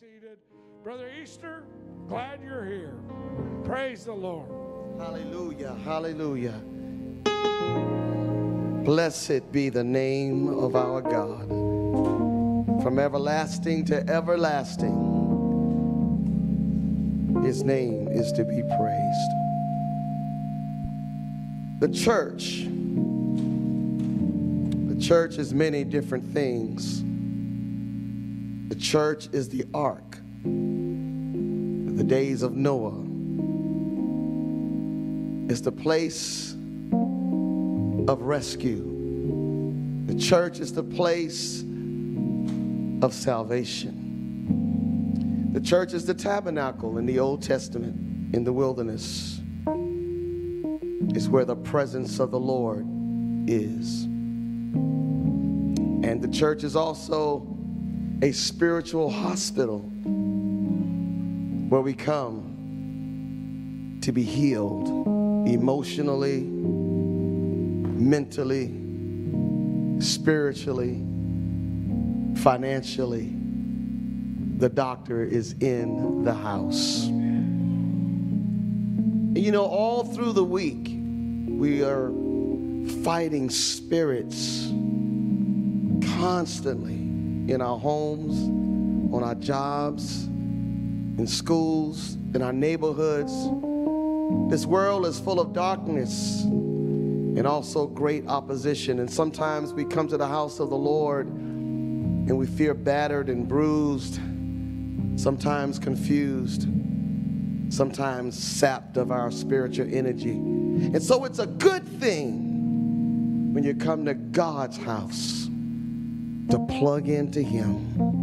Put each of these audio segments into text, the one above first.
seated. Brother Easter, glad you're here. Praise the Lord. Hallelujah, hallelujah. Blessed be the name of our God. From everlasting to everlasting, his name is to be praised. The church, the church is many different things. Church is the ark, the days of Noah. It's the place of rescue. The church is the place of salvation. The church is the tabernacle in the Old Testament in the wilderness. It's where the presence of the Lord is. And the church is also a spiritual hospital where we come to be healed emotionally, mentally, spiritually, financially. The doctor is in the house. You know, all through the week, we are fighting spirits constantly in our homes, on our jobs, in schools, in our neighborhoods. This world is full of darkness and also great opposition. And sometimes we come to the house of the Lord and we feel battered and bruised, sometimes confused, sometimes sapped of our spiritual energy. And so it's a good thing when you come to God's house to plug into Him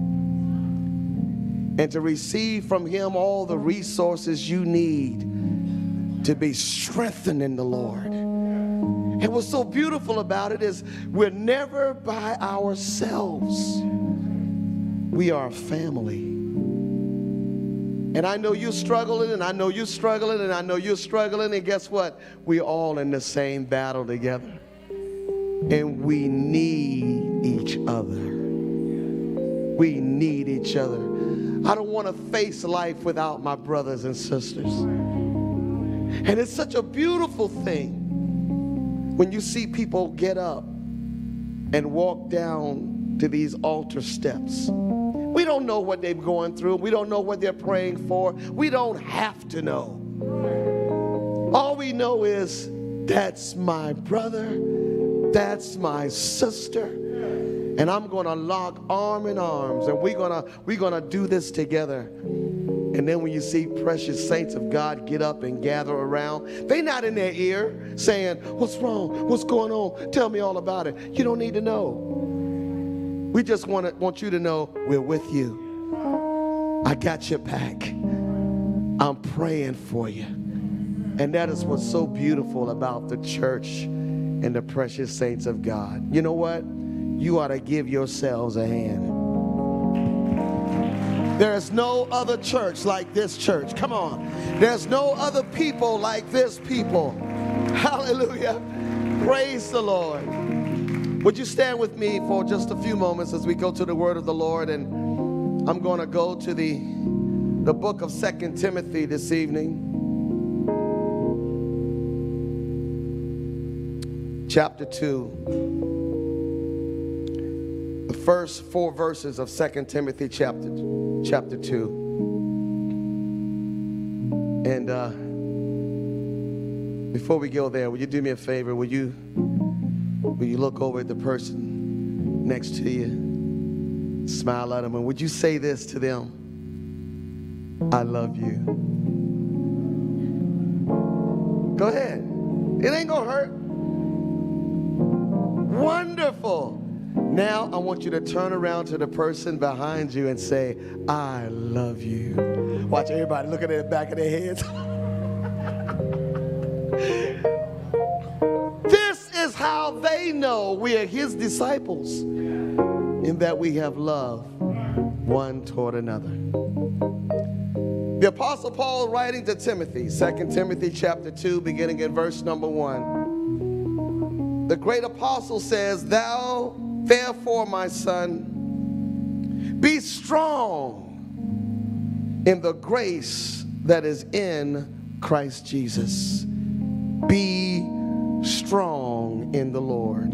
and to receive from Him all the resources you need to be strengthened in the Lord. And what's so beautiful about it is we're never by ourselves, we are a family. And I know you're struggling, and I know you're struggling, and I know you're struggling, and guess what? We're all in the same battle together and we need each other. We need each other. I don't want to face life without my brothers and sisters. And it's such a beautiful thing when you see people get up and walk down to these altar steps. We don't know what they're going through. We don't know what they're praying for. We don't have to know. All we know is that's my brother that's my sister. And I'm going to lock arm in arms and we're going to we're going to do this together. And then when you see precious saints of God get up and gather around, they're not in their ear saying, What's wrong? What's going on? Tell me all about it. You don't need to know. We just want, to, want you to know we're with you. I got your back. I'm praying for you. And that is what's so beautiful about the church and the precious saints of God. You know what? You ought to give yourselves a hand. There is no other church like this church. Come on. There's no other people like this people. Hallelujah. Praise the Lord. Would you stand with me for just a few moments as we go to the word of the Lord and I'm going to go to the the book of Second Timothy this evening. Chapter 2 the first four verses of Second timothy chapter chapter 2 and uh, before we go there will you do me a favor? Will you will you look over at the person next to you smile at them and would you say this to them? I love you. Go ahead. It ain't gonna hurt Wonderful. Now I want you to turn around to the person behind you and say, I love you. Watch everybody looking at the back of their heads. this is how they know we are his disciples in that we have love one toward another. The apostle Paul writing to Timothy, 2 Timothy chapter 2 beginning in verse number 1 the great apostle says, Thou, therefore, my son, be strong in the grace that is in Christ Jesus. Be strong in the Lord.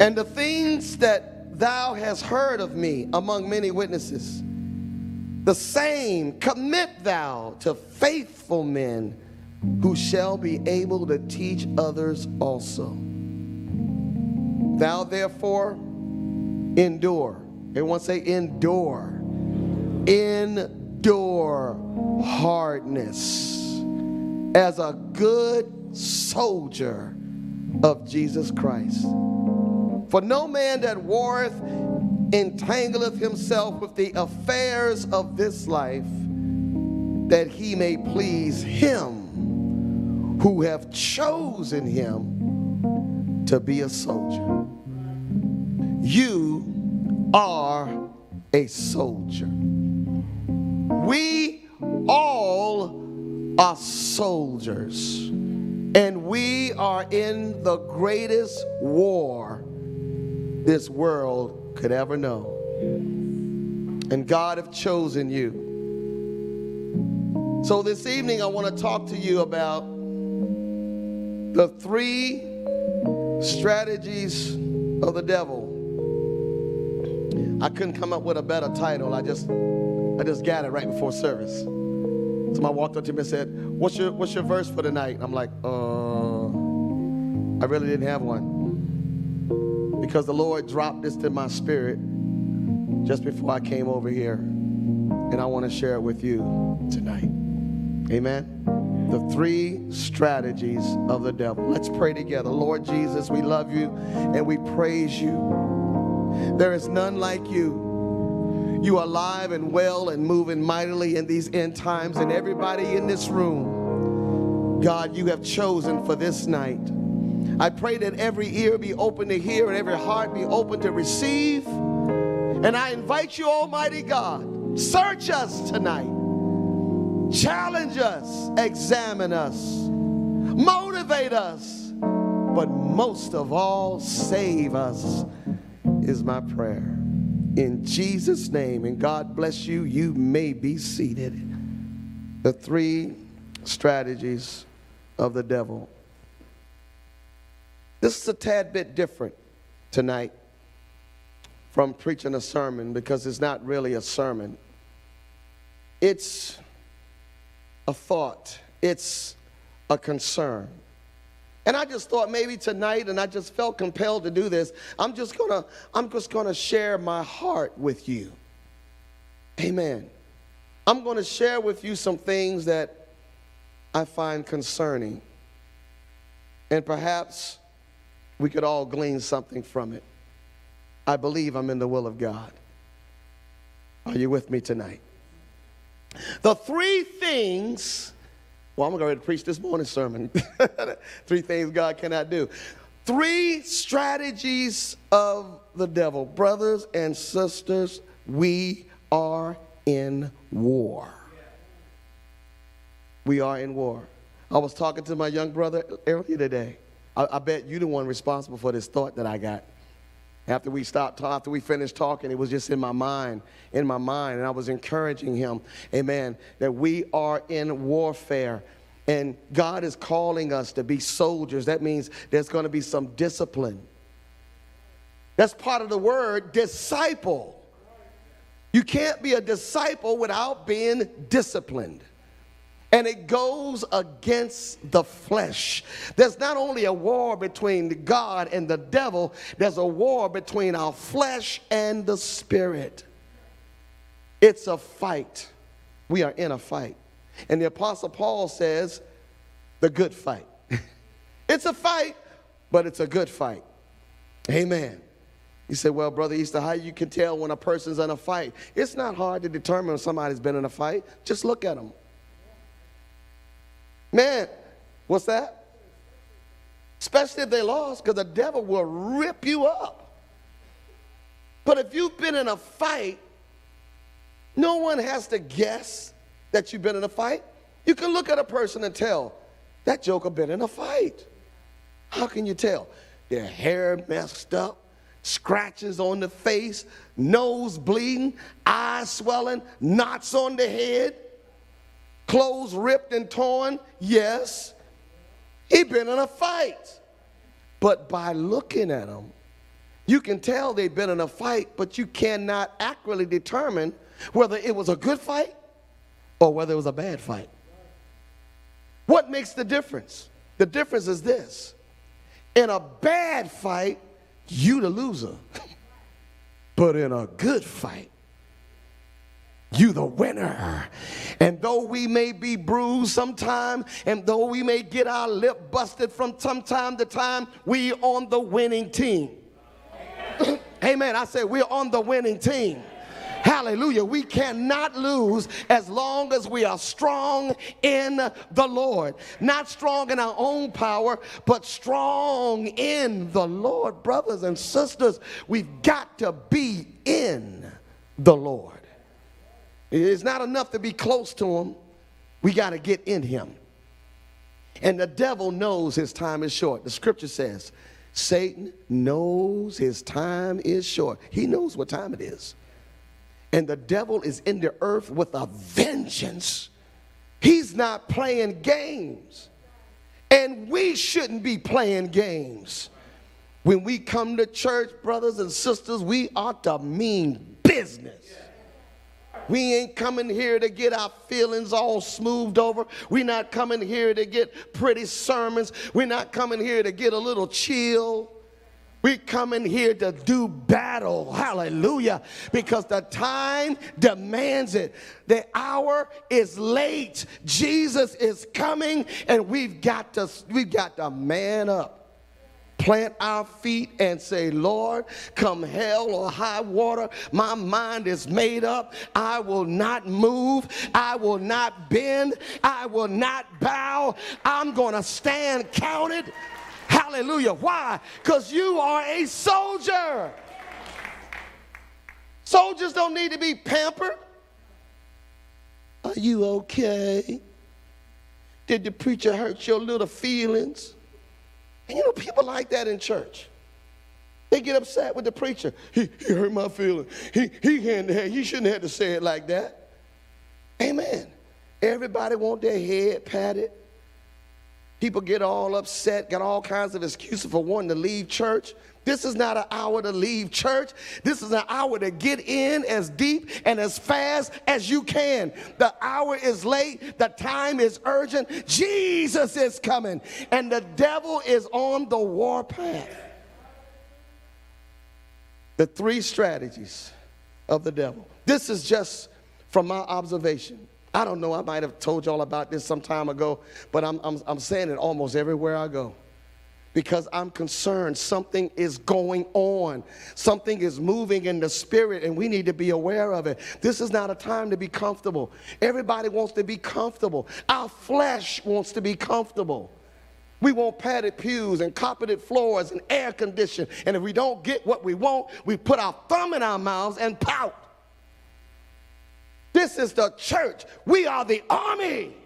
And the things that thou hast heard of me among many witnesses, the same commit thou to faithful men who shall be able to teach others also. Thou therefore endure. Everyone say, endure. Endure hardness as a good soldier of Jesus Christ. For no man that warreth entangleth himself with the affairs of this life, that he may please him who have chosen him to be a soldier. You are a soldier. We all are soldiers, and we are in the greatest war this world could ever know. And God have chosen you. So this evening I want to talk to you about the three strategies of the devil. I couldn't come up with a better title. I just I just got it right before service. Somebody walked up to me and said, What's your what's your verse for tonight? I'm like, uh I really didn't have one because the Lord dropped this to my spirit just before I came over here. And I want to share it with you tonight. Amen. The three strategies of the devil. Let's pray together. Lord Jesus, we love you and we praise you. There is none like you. You are alive and well and moving mightily in these end times, and everybody in this room, God, you have chosen for this night I pray that every ear be open to hear and every heart be open to receive. And I invite you, Almighty God, search us tonight, challenge us, examine us, motivate us, but most of all, save us, is my prayer. In Jesus' name, and God bless you, you may be seated. The three strategies of the devil. This is a tad bit different tonight from preaching a sermon because it's not really a sermon. It's a thought, it's a concern. And I just thought maybe tonight, and I just felt compelled to do this. I'm just gonna, I'm just gonna share my heart with you. Amen. I'm gonna share with you some things that I find concerning. And perhaps we could all glean something from it. I believe I'm in the will of God. Are you with me tonight? The three things, well, I'm going to go ahead and preach this morning sermon. three things God cannot do. Three strategies of the devil. Brothers and sisters, we are in war. We are in war. I was talking to my young brother earlier today. I, I bet you the one responsible for this thought that I got. After we stopped, after we finished talking, it was just in my mind, in my mind, and I was encouraging him, amen, that we are in warfare. And God is calling us to be soldiers. That means there's going to be some discipline. That's part of the word disciple. You can't be a disciple without being disciplined and it goes against the flesh. There's not only a war between God and the devil, there's a war between our flesh and the spirit. It's a fight. We are in a fight. And the Apostle Paul says, the good fight. it's a fight, but it's a good fight. Amen. You say, well, Brother Easter, how you can tell when a person's in a fight? It's not hard to determine when somebody's been in a fight. Just look at them. Man, what's that? Especially if they lost, because the devil will rip you up. But if you've been in a fight, no one has to guess that you've been in a fight. You can look at a person and tell that joker been in a fight. How can you tell? Their hair messed up, scratches on the face, nose bleeding, eyes swelling, knots on the head, clothes ripped and torn. Yes, He'd been in a fight. But by looking at them, you can tell they've been in a fight, but you cannot accurately determine whether it was a good fight or whether it was a bad fight. What makes the difference? The difference is this in a bad fight, you the loser. but in a good fight, you the winner. And though we may be bruised sometime, and though we may get our lip busted from some time to time, we on the winning team. Amen. I said we're on the winning team. Hallelujah. We cannot lose as long as we are strong in the Lord. Not strong in our own power, but strong in the Lord. Brothers and sisters, we've got to be in the Lord. It's not enough to be close to Him, we got to get in Him. And the devil knows his time is short. The scripture says, Satan knows his time is short. He knows what time it is and the devil is in the earth with a vengeance. He's not playing games. And we shouldn't be playing games. When we come to church, brothers and sisters, we ought to mean business. We ain't coming here to get our feelings all smoothed over. We're not coming here to get pretty sermons. We're not coming here to get a little chill. We come in here to do battle. Hallelujah. Because the time demands it. The hour is late. Jesus is coming and we've got to we've got to man up. Plant our feet and say, Lord, come hell or high water, my mind is made up. I will not move. I will not bend. I will not bow. I'm going to stand counted Hallelujah. Why? Because you are a soldier. Soldiers don't need to be pampered. Are you okay? Did the preacher hurt your little feelings? And you know, people like that in church. They get upset with the preacher. He, he hurt my feelings. He, he, he shouldn't have to say it like that. Amen. Everybody want their head patted. People get all upset, got all kinds of excuses for wanting to leave church. This is not an hour to leave church. This is an hour to get in as deep and as fast as you can. The hour is late, the time is urgent. Jesus is coming, and the devil is on the warpath. The three strategies of the devil. This is just from my observation. I don't know, I might have told y'all about this some time ago, but I'm, I'm, I'm saying it almost everywhere I go because I'm concerned something is going on. Something is moving in the spirit, and we need to be aware of it. This is not a time to be comfortable. Everybody wants to be comfortable. Our flesh wants to be comfortable. We want padded pews and carpeted floors and air conditioning. And if we don't get what we want, we put our thumb in our mouths and pout. This is the church. We are the army.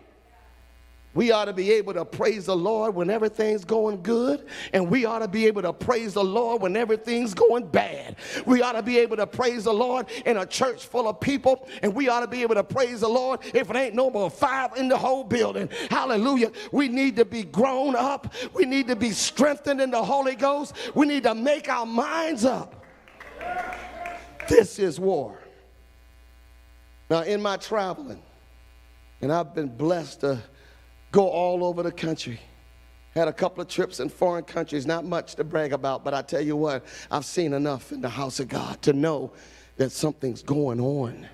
We ought to be able to praise the Lord when everything's going good, and we ought to be able to praise the Lord when everything's going bad. We ought to be able to praise the Lord in a church full of people, and we ought to be able to praise the Lord if it ain't no more five in the whole building. Hallelujah. We need to be grown up, we need to be strengthened in the Holy Ghost, we need to make our minds up. This is war. Now, in my traveling, and I've been blessed to go all over the country. Had a couple of trips in foreign countries, not much to brag about, but I tell you what, I've seen enough in the house of God to know that something's going on.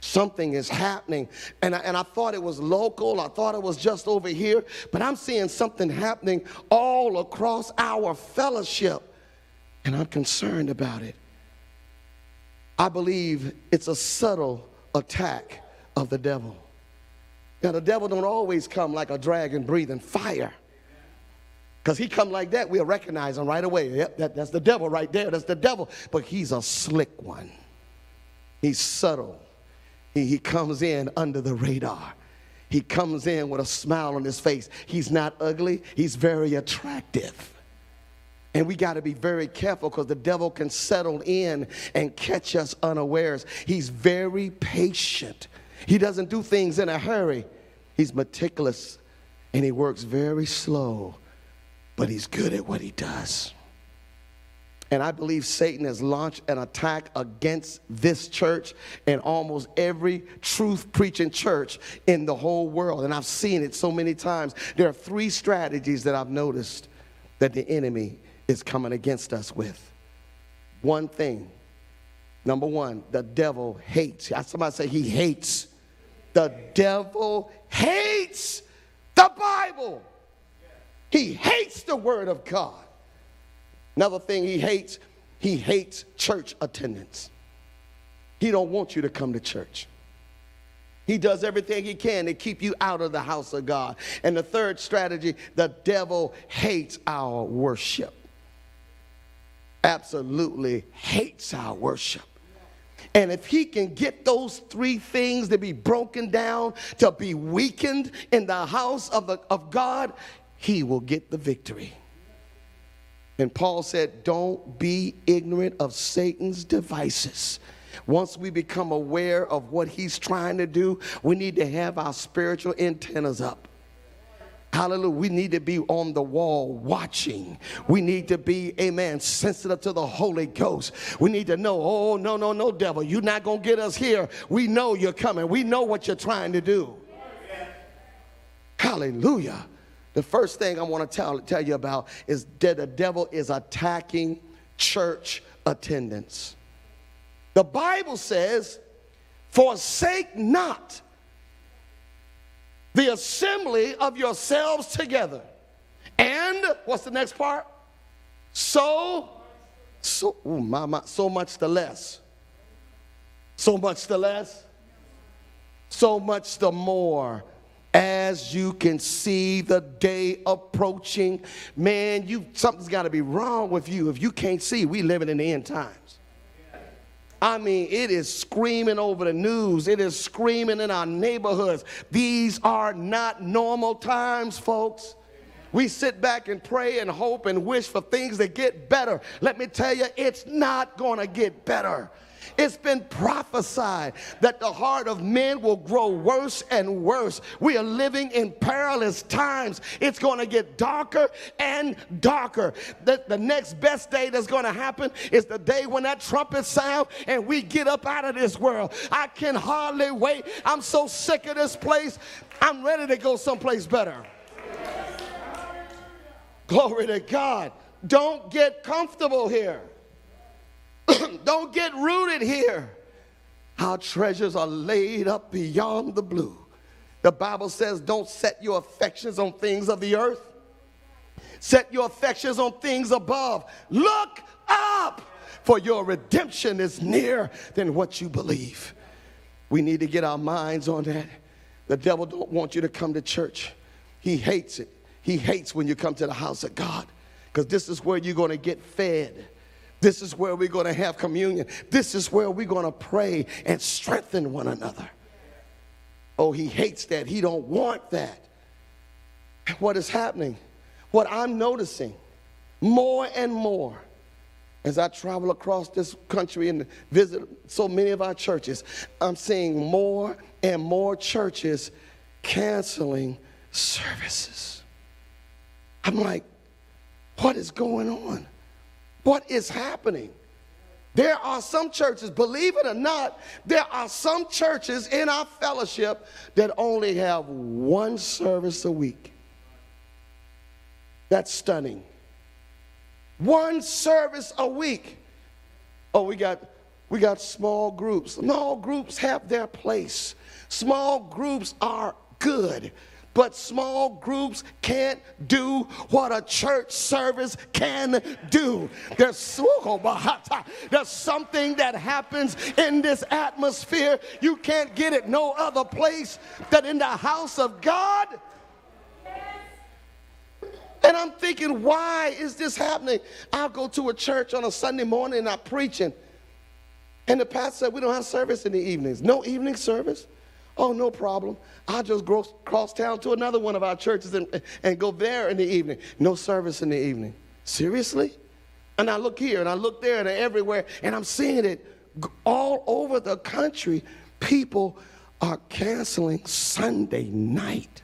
Something is happening. And I, and I thought it was local, I thought it was just over here, but I'm seeing something happening all across our fellowship, and I'm concerned about it. I believe it's a subtle attack of the devil. Now the devil don't always come like a dragon breathing fire. Because he come like that, we'll recognize him right away. Yep, that, that's the devil right there. That's the devil. But he's a slick one. He's subtle. He, he comes in under the radar. He comes in with a smile on his face. He's not ugly. He's very attractive. And we got to be very careful because the devil can settle in and catch us unawares. He's very patient. He doesn't do things in a hurry. He's meticulous and he works very slow, but he's good at what he does. And I believe Satan has launched an attack against this church and almost every truth preaching church in the whole world. And I've seen it so many times. There are three strategies that I've noticed that the enemy is coming against us with. One thing. Number one, the devil hates. Somebody say he hates. The devil hates the Bible. He hates the word of God. Another thing he hates, he hates church attendance. He don't want you to come to church. He does everything he can to keep you out of the house of God. And the third strategy, the devil hates our worship. Absolutely hates our worship. And if he can get those three things to be broken down, to be weakened in the house of, the, of God, he will get the victory. And Paul said, Don't be ignorant of Satan's devices. Once we become aware of what he's trying to do, we need to have our spiritual antennas up. Hallelujah. We need to be on the wall watching. We need to be, amen, sensitive to the Holy Ghost. We need to know, oh, no, no, no, devil, you're not going to get us here. We know you're coming. We know what you're trying to do. Hallelujah. The first thing I want to tell, tell you about is that the devil is attacking church attendance. The Bible says, forsake not the assembly of yourselves together. And what's the next part? So, so, ooh, my, my, so much the less. So much the less. So much the more as you can see the day approaching man you something's got to be wrong with you if you can't see we living in the end times I mean, it is screaming over the news. It is screaming in our neighborhoods. These are not normal times, folks. We sit back and pray and hope and wish for things to get better. Let me tell you, it's not going to get better. It's been prophesied that the heart of men will grow worse and worse. We are living in perilous times. It's going to get darker and darker. The, the next best day that's going to happen is the day when that trumpet sound and we get up out of this world. I can hardly wait. I'm so sick of this place. I'm ready to go someplace better. Glory to God. Don't get comfortable here. Don't get rooted here. Our treasures are laid up beyond the blue. The Bible says, Don't set your affections on things of the earth, set your affections on things above. Look up, for your redemption is nearer than what you believe. We need to get our minds on that. The devil don't want you to come to church. He hates it. He hates when you come to the house of God because this is where you're going to get fed. This is where we're going to have communion. This is where we're going to pray and strengthen one another. Oh, he hates that. He don't want that. What is happening? What I'm noticing more and more as I travel across this country and visit so many of our churches, I'm seeing more and more churches canceling services. I'm like, what is going on? What is happening. There are some churches, believe it or not, there are some churches in our fellowship that only have one service a week. That's stunning. One service a week. Oh, we got we got small groups. Small groups have their place. Small groups are good but small groups can't do what a church service can do. There's, oh, there's something that happens in this atmosphere. You can't get it no other place than in the house of God. And I'm thinking, why is this happening? I'll go to a church on a Sunday morning and I'm preaching. And the pastor said, We don't have service in the evenings. No evening service. Oh, no problem. I'll just cross town to another one of our churches and, and go there in the evening. No service in the evening. Seriously? And I look here and I look there and everywhere, and I'm seeing it all over the country. People are canceling Sunday night.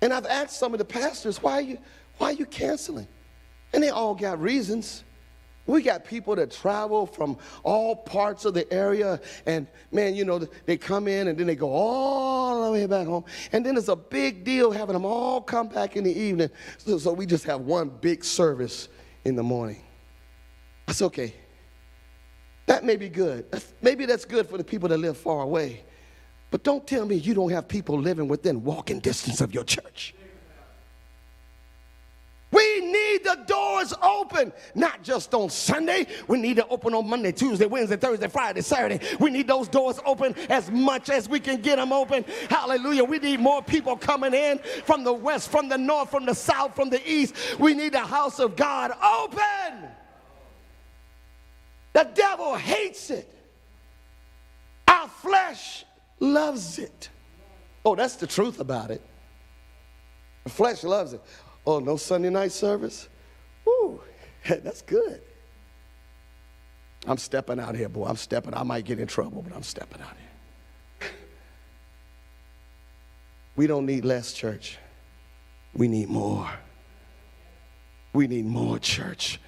And I've asked some of the pastors, why are you, why are you canceling? And they all got reasons. We got people that travel from all parts of the area, and man, you know, they come in and then they go all the way back home. And then it's a big deal having them all come back in the evening. So, so we just have one big service in the morning. That's okay. That may be good. Maybe that's good for the people that live far away. But don't tell me you don't have people living within walking distance of your church. We need the doors open, not just on Sunday. We need to open on Monday, Tuesday, Wednesday, Thursday, Friday, Saturday. We need those doors open as much as we can get them open. Hallelujah. We need more people coming in from the west, from the north, from the south, from the east. We need the house of God open. The devil hates it. Our flesh loves it. Oh, that's the truth about it. The flesh loves it. Oh, no Sunday night service? Woo, that's good. I'm stepping out here, boy. I'm stepping. I might get in trouble, but I'm stepping out here. we don't need less church. We need more. We need more church.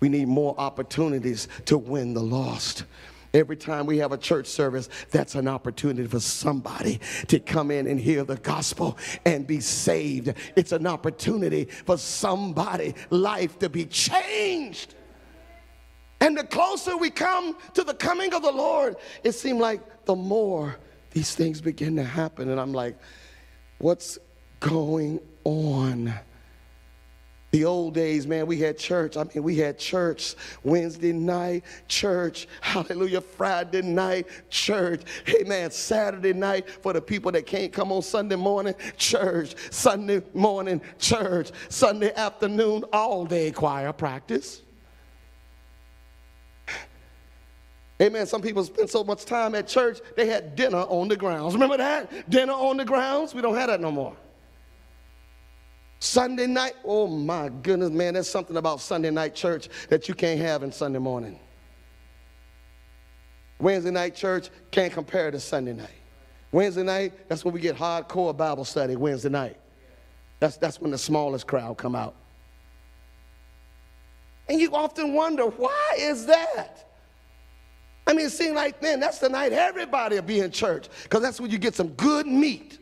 We need more opportunities to win the lost. Every time we have a church service, that's an opportunity for somebody to come in and hear the gospel and be saved. It's an opportunity for somebody life to be changed. And the closer we come to the coming of the Lord, it seems like the more these things begin to happen. And I'm like, what's going on? The old days, man, we had church. I mean, we had church Wednesday night, church, hallelujah, Friday night, church. Man, Saturday night for the people that can't come on Sunday morning, church. Sunday morning, church. Sunday afternoon, all day choir practice. Amen. Some people spend so much time at church, they had dinner on the grounds. Remember that? Dinner on the grounds? We don't have that no more. Sunday night, oh my goodness, man, there's something about Sunday night church that you can't have in Sunday morning. Wednesday night church can't compare to Sunday night. Wednesday night, that's when we get hardcore Bible study, Wednesday night. That's, that's when the smallest crowd come out. And you often wonder, why is that? I mean, it seems like, man, that's the night everybody will be in church because that's when you get some good meat.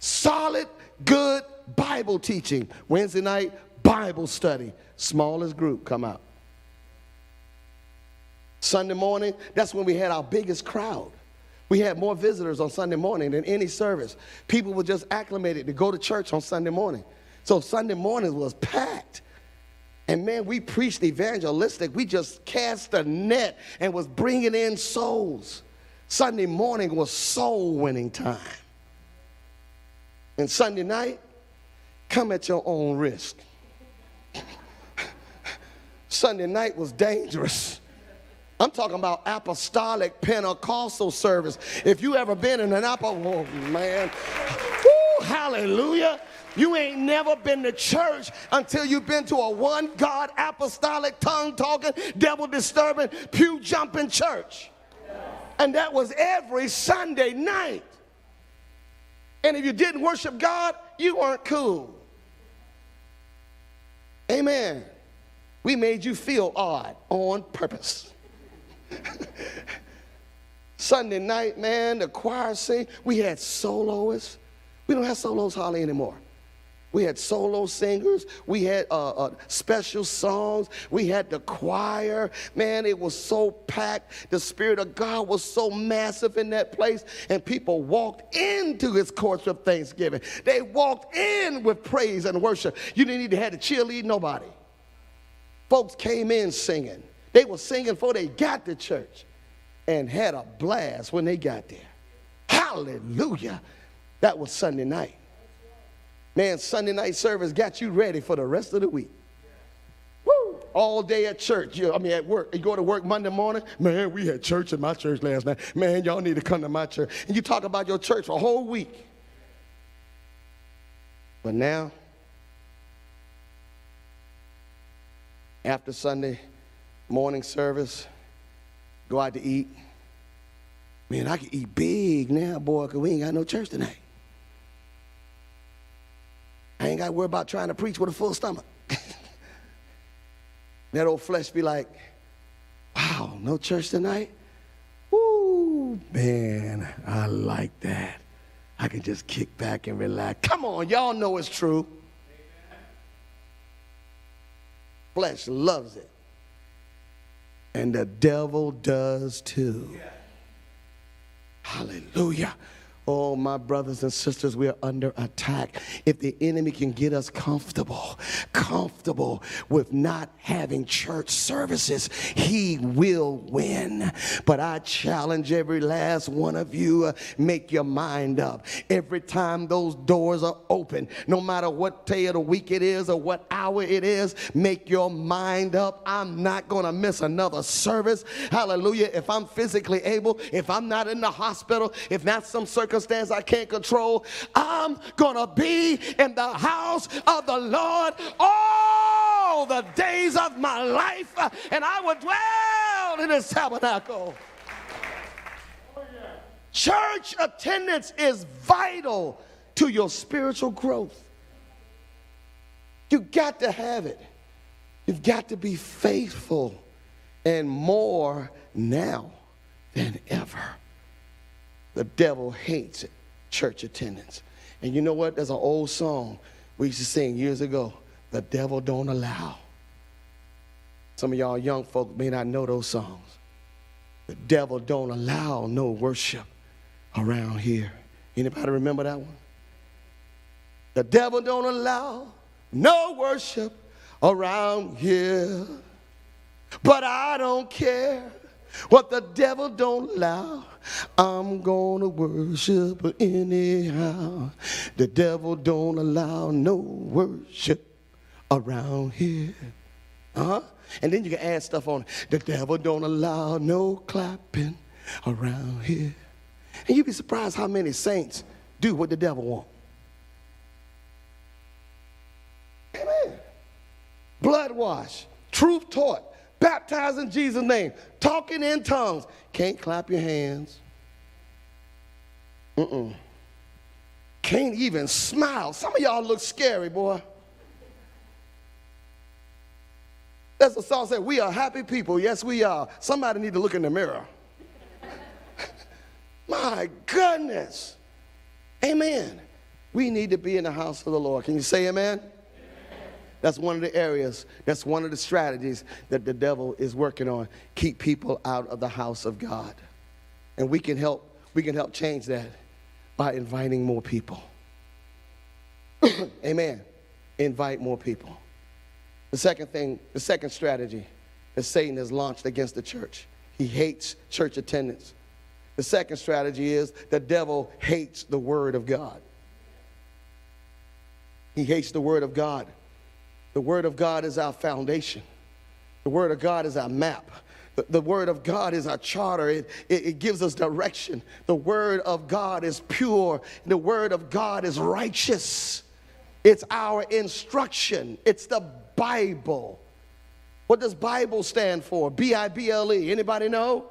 Solid, good Bible teaching. Wednesday night, Bible study. Smallest group come out. Sunday morning, that's when we had our biggest crowd. We had more visitors on Sunday morning than any service. People were just acclimated to go to church on Sunday morning. So Sunday mornings was packed. And man, we preached evangelistic. We just cast a net and was bringing in souls. Sunday morning was soul winning time. And Sunday night, come at your own risk. Sunday night was dangerous. I'm talking about apostolic Pentecostal service. If you ever been in an apple, oh man, hallelujah. You ain't never been to church until you've been to a one God apostolic tongue talking, devil disturbing, pew jumping church. And that was every Sunday night. And if you didn't worship God, you weren't cool. Amen. We made you feel odd on purpose. Sunday night, man, the choir sing. We had soloists. We don't have solos hardly anymore. We had solo singers. We had uh, uh, special songs. We had the choir. Man, it was so packed. The Spirit of God was so massive in that place. And people walked into his courts of thanksgiving. They walked in with praise and worship. You didn't even have to cheerlead nobody. Folks came in singing. They were singing before they got to church and had a blast when they got there. Hallelujah. That was Sunday night. Man, Sunday night service got you ready for the rest of the week. Woo! All day at church. You, I mean, at work. You go to work Monday morning. Man, we had church in my church last night. Man, y'all need to come to my church. And you talk about your church for a whole week. But now, after Sunday morning service, go out to eat. Man, I can eat big now, boy, because we ain't got no church tonight. I ain't got to worry about trying to preach with a full stomach. that old flesh be like, wow, no church tonight? Woo, man, I like that. I can just kick back and relax. Come on, y'all know it's true. Flesh loves it. And the devil does too. Hallelujah. Oh, my brothers and sisters, we are under attack. If the enemy can get us comfortable, comfortable with not having church services, he will win. But I challenge every last one of you uh, make your mind up. Every time those doors are open, no matter what day of the week it is or what hour it is, make your mind up. I'm not going to miss another service. Hallelujah. If I'm physically able, if I'm not in the hospital, if not some circumstance, circumstance I can't control. I'm going to be in the house of the Lord all the days of my life, and I will dwell in his tabernacle. Church attendance is vital to your spiritual growth. You got to have it. You've got to be faithful and more now than ever. The devil hates church attendance. And you know what? There's an old song we used to sing years ago. The devil don't allow. Some of y'all young folk may not know those songs. The devil don't allow no worship around here. Anybody remember that one? The devil don't allow no worship around here. But I don't care what the devil don't allow. I'm gonna worship anyhow. The devil don't allow no worship around here. Uh-huh. And then you can add stuff on. The devil don't allow no clapping around here. And you'd be surprised how many saints do what the devil want. Amen. Blood wash, truth taught, baptized in Jesus' name, talking in tongues. Can't clap your hands. Mm-mm. Can't even smile. Some of y'all look scary, boy. That's what Saul said, we are happy people. Yes, we are. Somebody need to look in the mirror. My goodness. Amen. We need to be in the house of the Lord. Can you say amen? That's one of the areas, that's one of the strategies that the devil is working on. Keep people out of the house of God. And we can help, we can help change that by inviting more people. Amen. Invite more people. The second thing, the second strategy that Satan has launched against the church. He hates church attendance. The second strategy is the devil hates the word of God. He hates the word of God. The Word of God is our foundation. The Word of God is our map. The, the Word of God is our charter. It, it, it gives us direction. The Word of God is pure. The Word of God is righteous. It's our instruction. It's the Bible. What does Bible stand for? B I B L E. Anybody know?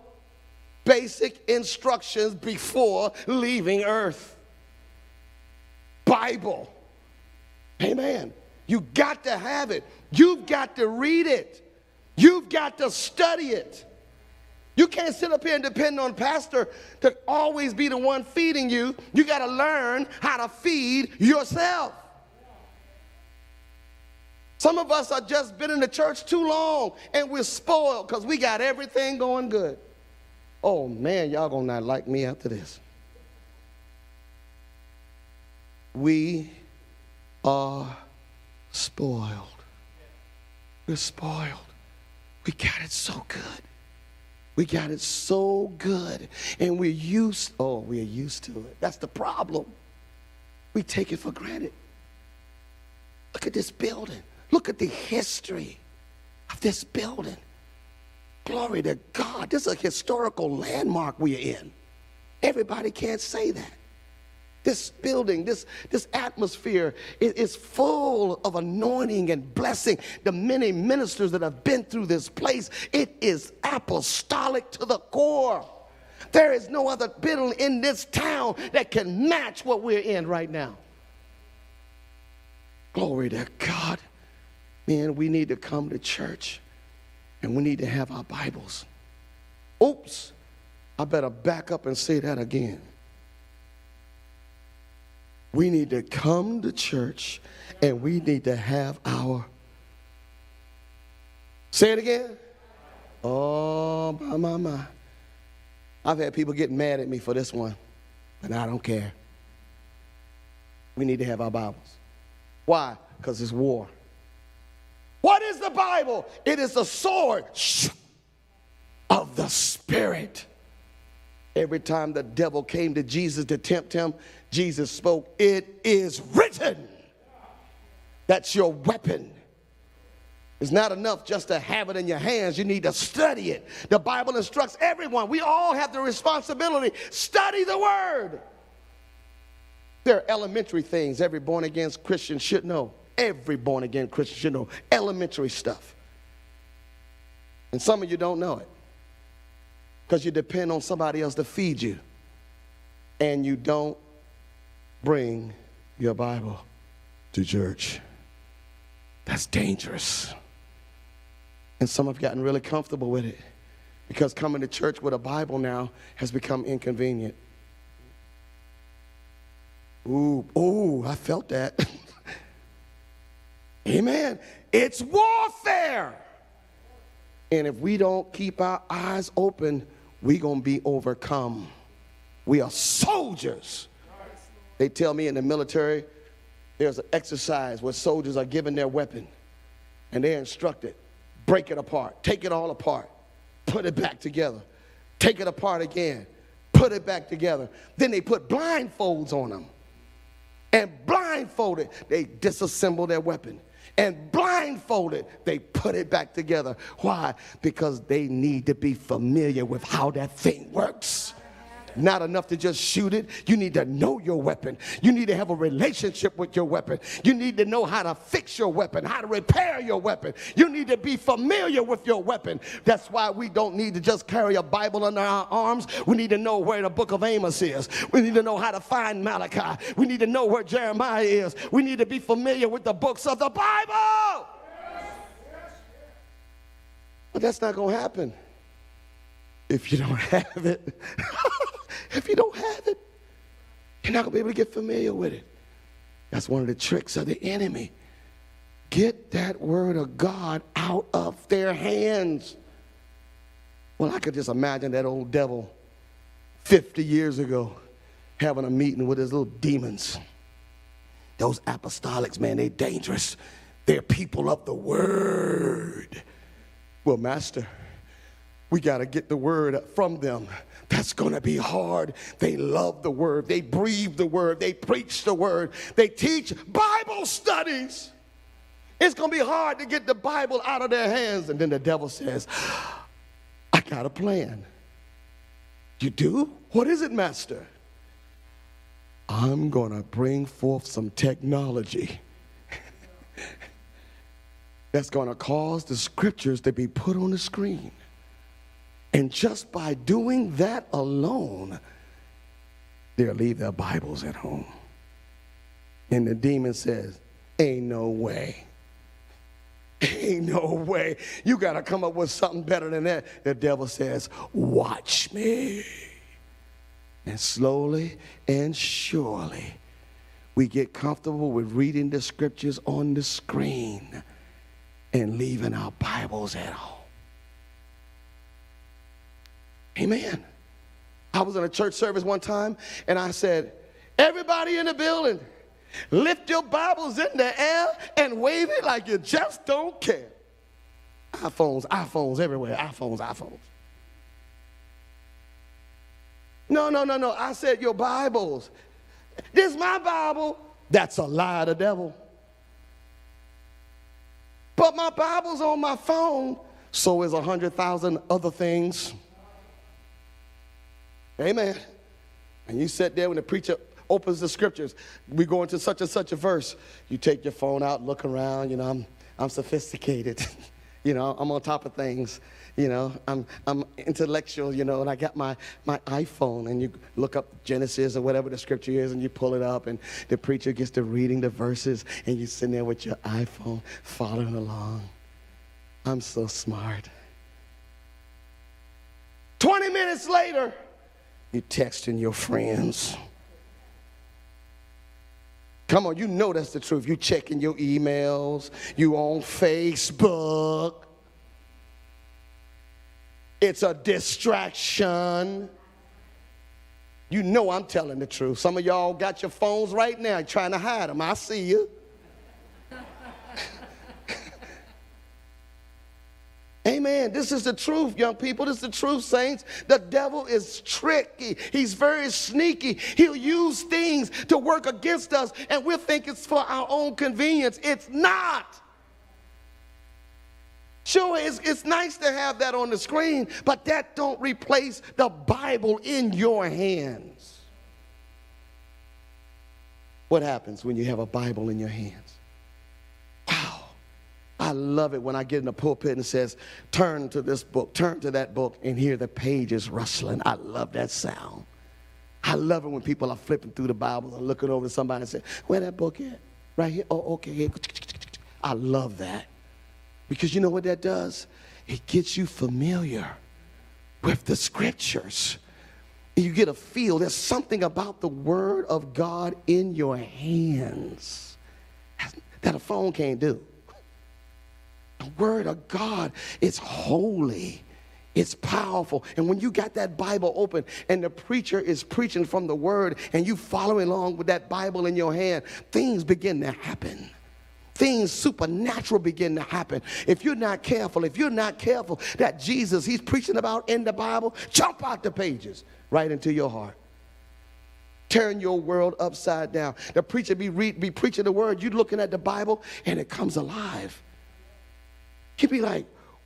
Basic instructions before leaving earth. Bible. Amen. You got to have it. You've got to read it. You've got to study it. You can't sit up here and depend on pastor to always be the one feeding you. You got to learn how to feed yourself. Some of us are just been in the church too long and we're spoiled because we got everything going good. Oh man, y'all gonna not like me after this. We are spoiled. We're spoiled. We got it so good. We got it so good. And we're used, oh, we're used to it. That's the problem. We take it for granted. Look at this building. Look at the history of this building. Glory to God. This is a historical landmark we're in. Everybody can't say that. This building, this, this atmosphere is, is full of anointing and blessing. The many ministers that have been through this place, it is apostolic to the core. There is no other building in this town that can match what we're in right now. Glory to God. Man, we need to come to church and we need to have our Bibles. Oops, I better back up and say that again. We need to come to church and we need to have our. Say it again. Oh, my, my, my. I've had people get mad at me for this one, but I don't care. We need to have our Bibles. Why? Because it's war. What is the Bible? It is the sword of the Spirit. Every time the devil came to Jesus to tempt him, Jesus spoke, It is written. That's your weapon. It's not enough just to have it in your hands. You need to study it. The Bible instructs everyone. We all have the responsibility. Study the word. There are elementary things every born again Christian should know. Every born again Christian should know. Elementary stuff. And some of you don't know it because you depend on somebody else to feed you. And you don't bring your Bible to church. That's dangerous. And some have gotten really comfortable with it because coming to church with a Bible now has become inconvenient. Ooh, ooh, I felt that. Amen. It's warfare. And if we don't keep our eyes open, we're going to be overcome. We are soldiers. They tell me in the military, there's an exercise where soldiers are given their weapon and they're instructed break it apart, take it all apart, put it back together, take it apart again, put it back together. Then they put blindfolds on them. And blindfolded, they disassemble their weapon. And blindfolded, they put it back together. Why? Because they need to be familiar with how that thing works. Not enough to just shoot it. You need to know your weapon. You need to have a relationship with your weapon. You need to know how to fix your weapon, how to repair your weapon. You need to be familiar with your weapon. That's why we don't need to just carry a Bible under our arms. We need to know where the book of Amos is. We need to know how to find Malachi. We need to know where Jeremiah is. We need to be familiar with the books of the Bible. But that's not going to happen if you don't have it. If you don't have it, you're not going to be able to get familiar with it. That's one of the tricks of the enemy. Get that word of God out of their hands. Well, I could just imagine that old devil 50 years ago having a meeting with his little demons. Those apostolics, man, they're dangerous. They're people of the word. Well, Master, we got to get the word from them. That's going to be hard. They love the word. They breathe the word. They preach the word. They teach Bible studies. It's going to be hard to get the Bible out of their hands. And then the devil says, I got a plan. You do? What is it, Master? I'm going to bring forth some technology that's going to cause the scriptures to be put on the screen. And just by doing that alone, they'll leave their Bibles at home. And the demon says, Ain't no way. Ain't no way. You got to come up with something better than that. The devil says, Watch me. And slowly and surely, we get comfortable with reading the scriptures on the screen and leaving our Bibles at home. Amen. I was in a church service one time and I said, Everybody in the building, lift your Bibles in the air and wave it like you just don't care. iPhones, iPhones everywhere, iPhones, iPhones. No, no, no, no. I said your Bibles. This is my Bible. That's a lie of the devil. But my Bible's on my phone, so is a hundred thousand other things. Amen. And you sit there when the preacher opens the scriptures. We go into such and such a verse. You take your phone out, look around. You know, I'm, I'm sophisticated. you know, I'm on top of things. You know, I'm, I'm intellectual, you know, and I got my, my iPhone and you look up Genesis or whatever the scripture is and you pull it up and the preacher gets to reading the verses and you're sitting there with your iPhone following along. I'm so smart. 20 minutes later, you texting your friends. Come on, you know that's the truth. You checking your emails, you on Facebook. It's a distraction. You know I'm telling the truth. Some of y'all got your phones right now trying to hide them. I see you. Amen. This is the truth, young people. This is the truth, saints. The devil is tricky. He's very sneaky. He'll use things to work against us, and we'll think it's for our own convenience. It's not. Sure, it's, it's nice to have that on the screen, but that don't replace the Bible in your hands. What happens when you have a Bible in your hands? I love it when I get in the pulpit and says, turn to this book, turn to that book, and hear the pages rustling. I love that sound. I love it when people are flipping through the Bible and looking over somebody and say, where that book at? Right here? Oh, okay. I love that. Because you know what that does? It gets you familiar with the scriptures. You get a feel. There's something about the Word of God in your hands that a phone can't do. The Word of God is holy. It's powerful. And when you got that Bible open and the preacher is preaching from the Word and you following along with that Bible in your hand, things begin to happen things supernatural begin to happen. If you're not careful, if you're not careful, that Jesus he's preaching about in the Bible, jump out the pages right into your heart. Turn your world upside down. The preacher be, read, be preaching the word, you looking at the Bible, and it comes alive. You'd be like,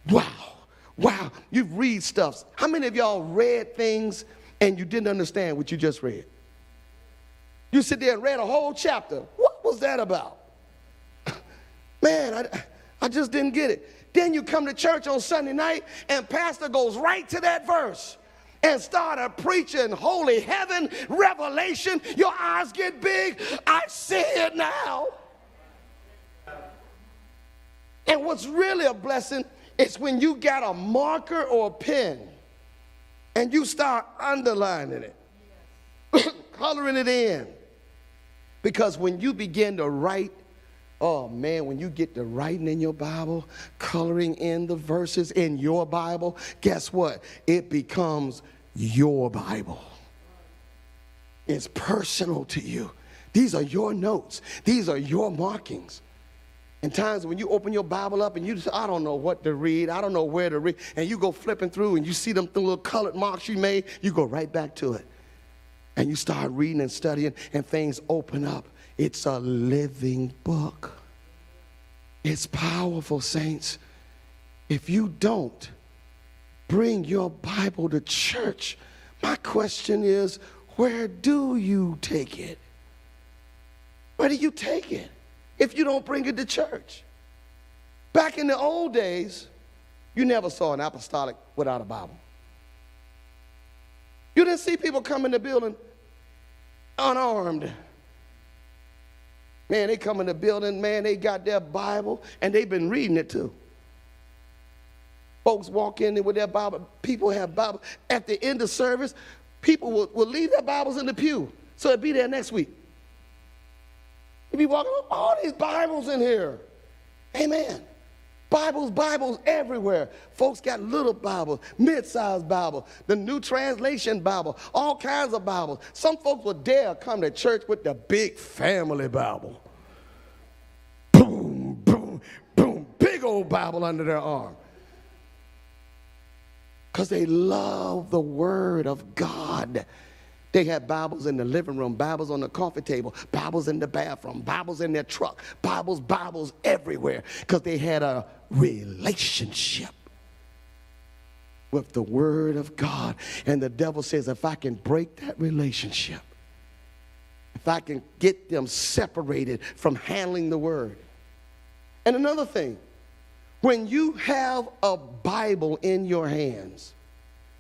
wow, wow, you read stuff. How many of y'all read things and you didn't understand what you just read? You sit there and read a whole chapter. What was that about? Man, I, I just didn't get it. Then you come to church on Sunday night and pastor goes right to that verse and started preaching holy heaven, revelation. Your eyes get big. I see it now. And what's really a blessing is when you got a marker or a pen and you start underlining it, coloring it in. Because when you begin to write Oh man, when you get to writing in your Bible, coloring in the verses in your Bible, guess what? It becomes your Bible. It's personal to you. These are your notes, these are your markings. And times when you open your Bible up and you just, I don't know what to read, I don't know where to read, and you go flipping through and you see them little colored marks you made, you go right back to it. And you start reading and studying, and things open up. It's a living book. It's powerful, saints. If you don't bring your Bible to church, my question is where do you take it? Where do you take it if you don't bring it to church? Back in the old days, you never saw an apostolic without a Bible. You didn't see people come in the building unarmed. Man, they come in the building, man, they got their Bible and they've been reading it too. Folks walk in there with their Bible. People have Bible. At the end of service, people will, will leave their Bibles in the pew. So it'll be there next week. You'll be walking, all these Bibles in here. Amen. Bibles, Bibles everywhere. Folks got little Bibles, mid-sized Bibles, the New Translation Bible, all kinds of Bibles. Some folks will dare come to church with the big family Bible. Boom, boom, boom, big old Bible under their arm. Because they love the Word of God. They had Bibles in the living room, Bibles on the coffee table, Bibles in the bathroom, Bibles in their truck, Bibles, Bibles everywhere because they had a relationship with the Word of God. And the devil says, if I can break that relationship, if I can get them separated from handling the word. And another thing, when you have a Bible in your hands,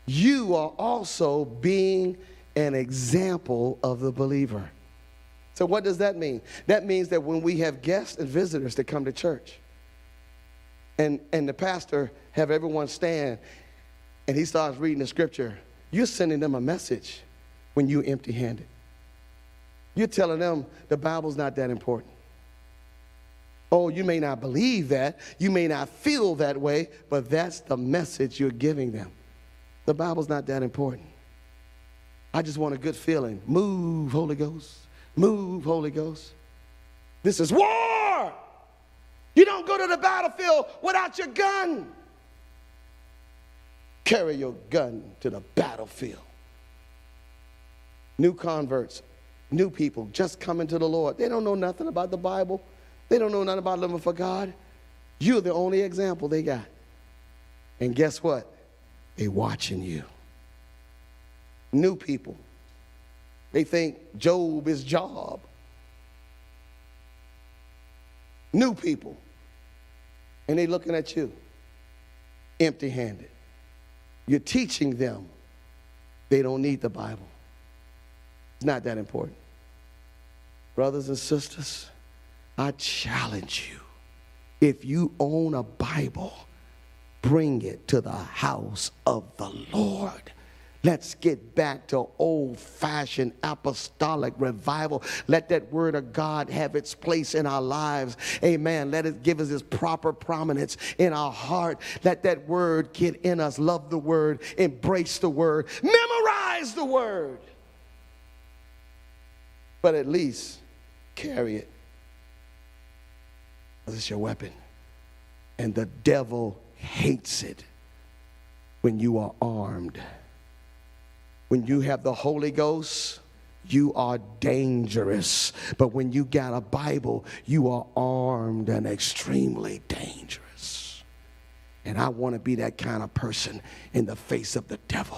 you are also being an example of the believer. So, what does that mean? That means that when we have guests and visitors that come to church, and, and the pastor have everyone stand and he starts reading the scripture, you're sending them a message when you're empty handed. You're telling them the Bible's not that important. Oh, you may not believe that, you may not feel that way, but that's the message you're giving them. The Bible's not that important. I just want a good feeling. Move, Holy Ghost. Move, Holy Ghost. This is war. You don't go to the battlefield without your gun. Carry your gun to the battlefield. New converts, new people just coming to the Lord. They don't know nothing about the Bible. They don't know nothing about living for God. You're the only example they got. And guess what? They watching you. New people. They think Job is Job. New people. And they looking at you empty handed. You're teaching them they don't need the Bible. It's not that important. Brothers and sisters, I challenge you. If you own a Bible, bring it to the house of the Lord. Let's get back to old fashioned apostolic revival. Let that word of God have its place in our lives. Amen. Let it give us its proper prominence in our heart. Let that word get in us. Love the word, embrace the word, memorize the word. But at least carry it. Because it's your weapon. And the devil hates it when you are armed. When you have the Holy Ghost, you are dangerous. But when you got a Bible, you are armed and extremely dangerous. And I want to be that kind of person in the face of the devil.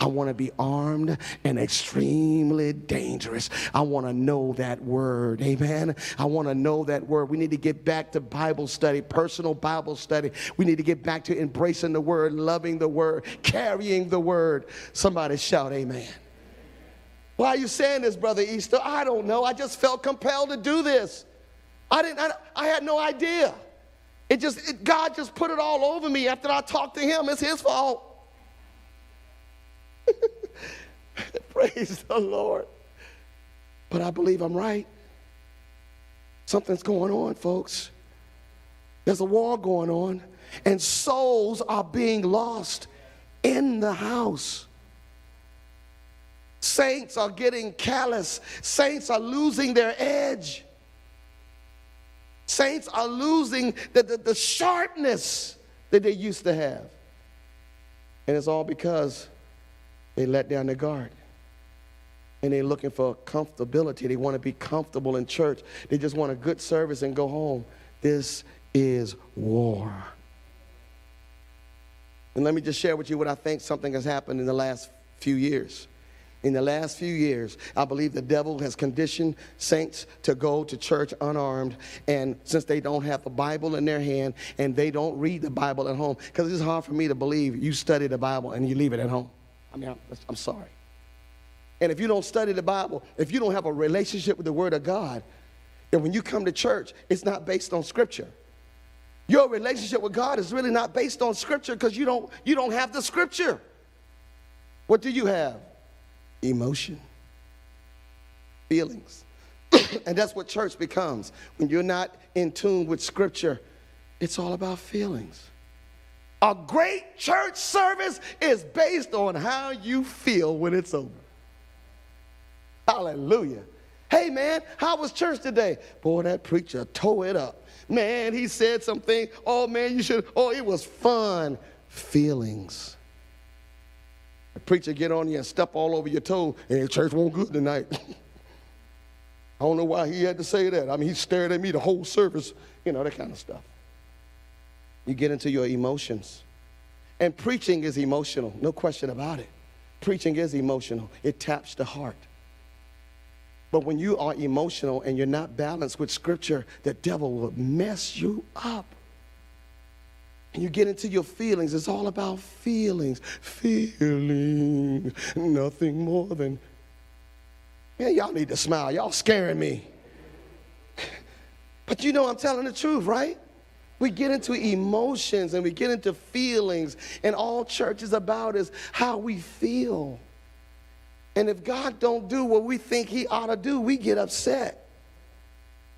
I want to be armed and extremely dangerous. I want to know that word. Amen. I want to know that word. We need to get back to Bible study, personal Bible study. We need to get back to embracing the word, loving the word, carrying the word. Somebody shout, Amen. Why are you saying this, Brother Easter? I don't know. I just felt compelled to do this. I didn't, I, I had no idea. It just, it, God just put it all over me after I talked to him. It's his fault. Praise the Lord. But I believe I'm right. Something's going on, folks. There's a war going on, and souls are being lost in the house. Saints are getting callous, saints are losing their edge. Saints are losing the, the, the sharpness that they used to have. And it's all because they let down their guard. And they're looking for comfortability. They want to be comfortable in church. They just want a good service and go home. This is war. And let me just share with you what I think something has happened in the last few years in the last few years, I believe the devil has conditioned saints to go to church unarmed. And since they don't have the Bible in their hand and they don't read the Bible at home, because it's hard for me to believe you study the Bible and you leave it at home. I mean, I'm, I'm sorry. And if you don't study the Bible, if you don't have a relationship with the Word of God, then when you come to church, it's not based on Scripture. Your relationship with God is really not based on Scripture because you don't, you don't have the Scripture. What do you have? Emotion, feelings. and that's what church becomes. When you're not in tune with Scripture, it's all about feelings. A great church service is based on how you feel when it's over. Hallelujah. Hey man, how was church today? Boy, that preacher tore it up. Man, he said something. Oh man, you should. Oh, it was fun. Feelings. The preacher get on you and step all over your toe, and the church won't good tonight. I don't know why he had to say that. I mean, he stared at me the whole service, you know, that kind of stuff. You get into your emotions. And preaching is emotional, no question about it. Preaching is emotional, it taps the heart. But when you are emotional and you're not balanced with scripture, the devil will mess you up. And you get into your feelings. It's all about feelings. Feeling nothing more than. Man, y'all need to smile. Y'all scaring me. But you know I'm telling the truth, right? We get into emotions and we get into feelings, and all church is about is how we feel. And if God don't do what we think he ought to do, we get upset.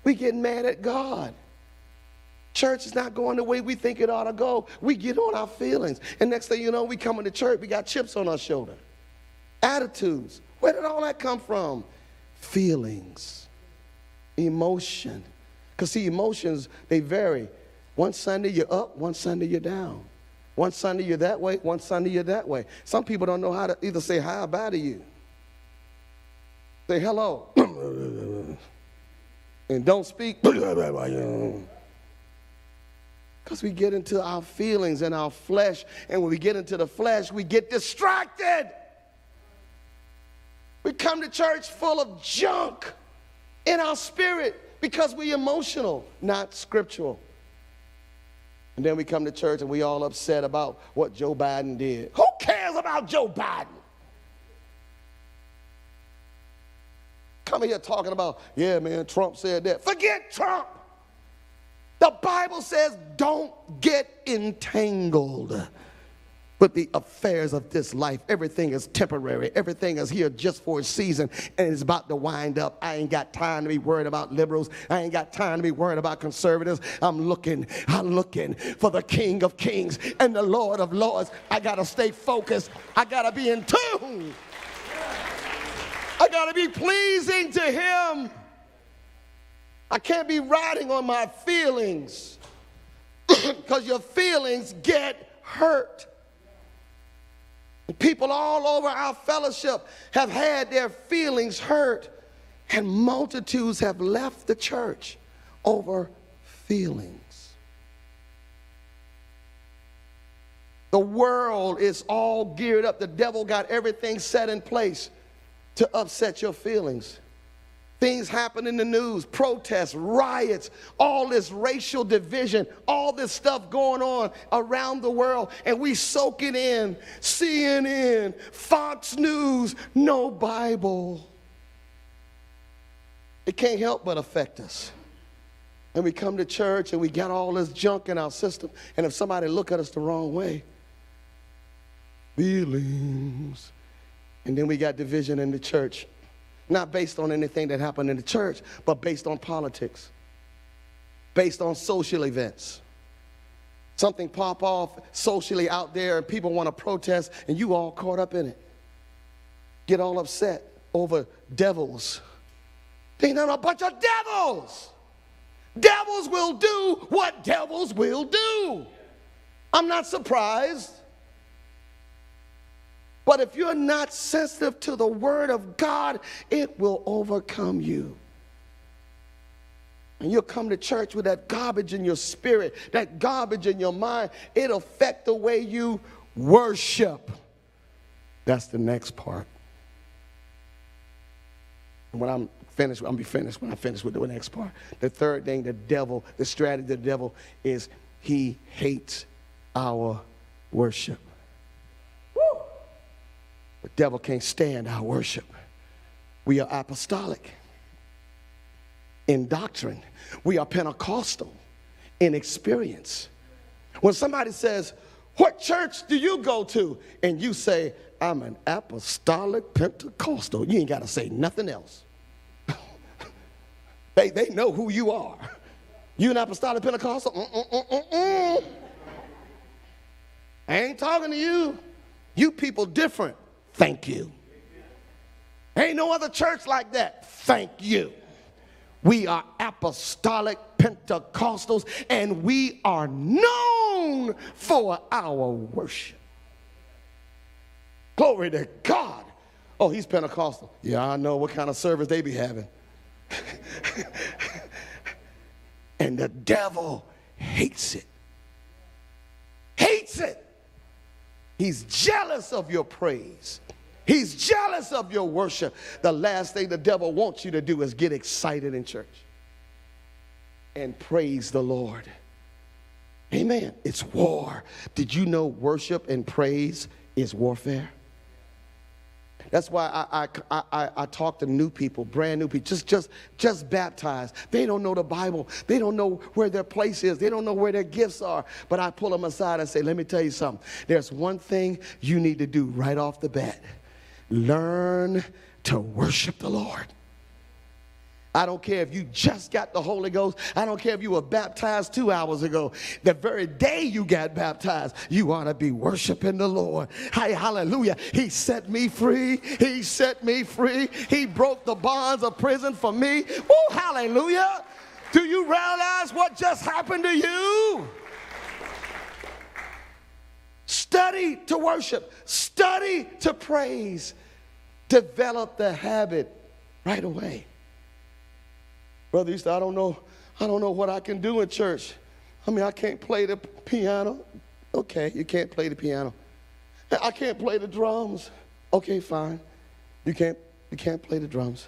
We get mad at God. Church is not going the way we think it ought to go. We get on our feelings. And next thing you know, we come into church, we got chips on our shoulder. Attitudes. Where did all that come from? Feelings. Emotion. Because see, emotions, they vary. One Sunday you're up, one Sunday you're down. One Sunday you're that way, one Sunday you're that way. Some people don't know how to either say hi or bye to you. Say hello. and don't speak. Because we get into our feelings and our flesh, and when we get into the flesh, we get distracted. We come to church full of junk in our spirit because we're emotional, not scriptural. And then we come to church and we all upset about what Joe Biden did. Who cares about Joe Biden? Coming here talking about, yeah, man, Trump said that. Forget Trump. The Bible says don't get entangled with the affairs of this life. Everything is temporary. Everything is here just for a season and it's about to wind up. I ain't got time to be worried about liberals. I ain't got time to be worried about conservatives. I'm looking, I'm looking for the King of Kings and the Lord of Lords. I got to stay focused. I got to be in tune. I got to be pleasing to Him. I can't be riding on my feelings because your feelings get hurt. People all over our fellowship have had their feelings hurt, and multitudes have left the church over feelings. The world is all geared up. The devil got everything set in place to upset your feelings. Things happen in the news, protests, riots, all this racial division, all this stuff going on around the world, and we soak it in. CNN, Fox News, no Bible. It can't help but affect us. And we come to church and we got all this junk in our system, and if somebody look at us the wrong way, feelings. And then we got division in the church. Not based on anything that happened in the church, but based on politics, based on social events. Something pop off socially out there and people want to protest and you all caught up in it. Get all upset over devils. They not a bunch of devils. Devils will do what devils will do. I'm not surprised. But if you're not sensitive to the word of God, it will overcome you. And you'll come to church with that garbage in your spirit, that garbage in your mind. It'll affect the way you worship. That's the next part. When I'm finished, I'll be finished when I finish with the next part. The third thing, the devil, the strategy of the devil is he hates our worship. The devil can't stand our worship. We are apostolic in doctrine, we are Pentecostal in experience. When somebody says, What church do you go to? And you say, I'm an apostolic Pentecostal, you ain't got to say nothing else. they, they know who you are. You an apostolic Pentecostal? Mm-mm-mm-mm-mm. I ain't talking to you. You people different. Thank you. Ain't no other church like that. Thank you. We are apostolic Pentecostals and we are known for our worship. Glory to God. Oh, he's Pentecostal. Yeah, I know what kind of service they be having. and the devil hates it. Hates it. He's jealous of your praise. He's jealous of your worship. The last thing the devil wants you to do is get excited in church and praise the Lord. Amen. It's war. Did you know worship and praise is warfare? That's why I, I, I, I, talk to new people, brand new people, just, just, just baptized. They don't know the Bible. They don't know where their place is. They don't know where their gifts are. But I pull them aside and say, let me tell you something. There's one thing you need to do right off the bat. Learn to worship the Lord. I don't care if you just got the Holy Ghost. I don't care if you were baptized two hours ago. The very day you got baptized, you ought to be worshiping the Lord. Hey, hallelujah. He set me free. He set me free. He broke the bonds of prison for me. Oh, hallelujah. Do you realize what just happened to you? Study to worship, study to praise. Develop the habit right away. Brother Easter, I don't know, I don't know what I can do in church. I mean, I can't play the piano. Okay, you can't play the piano. I can't play the drums. Okay, fine. You can't you can't play the drums.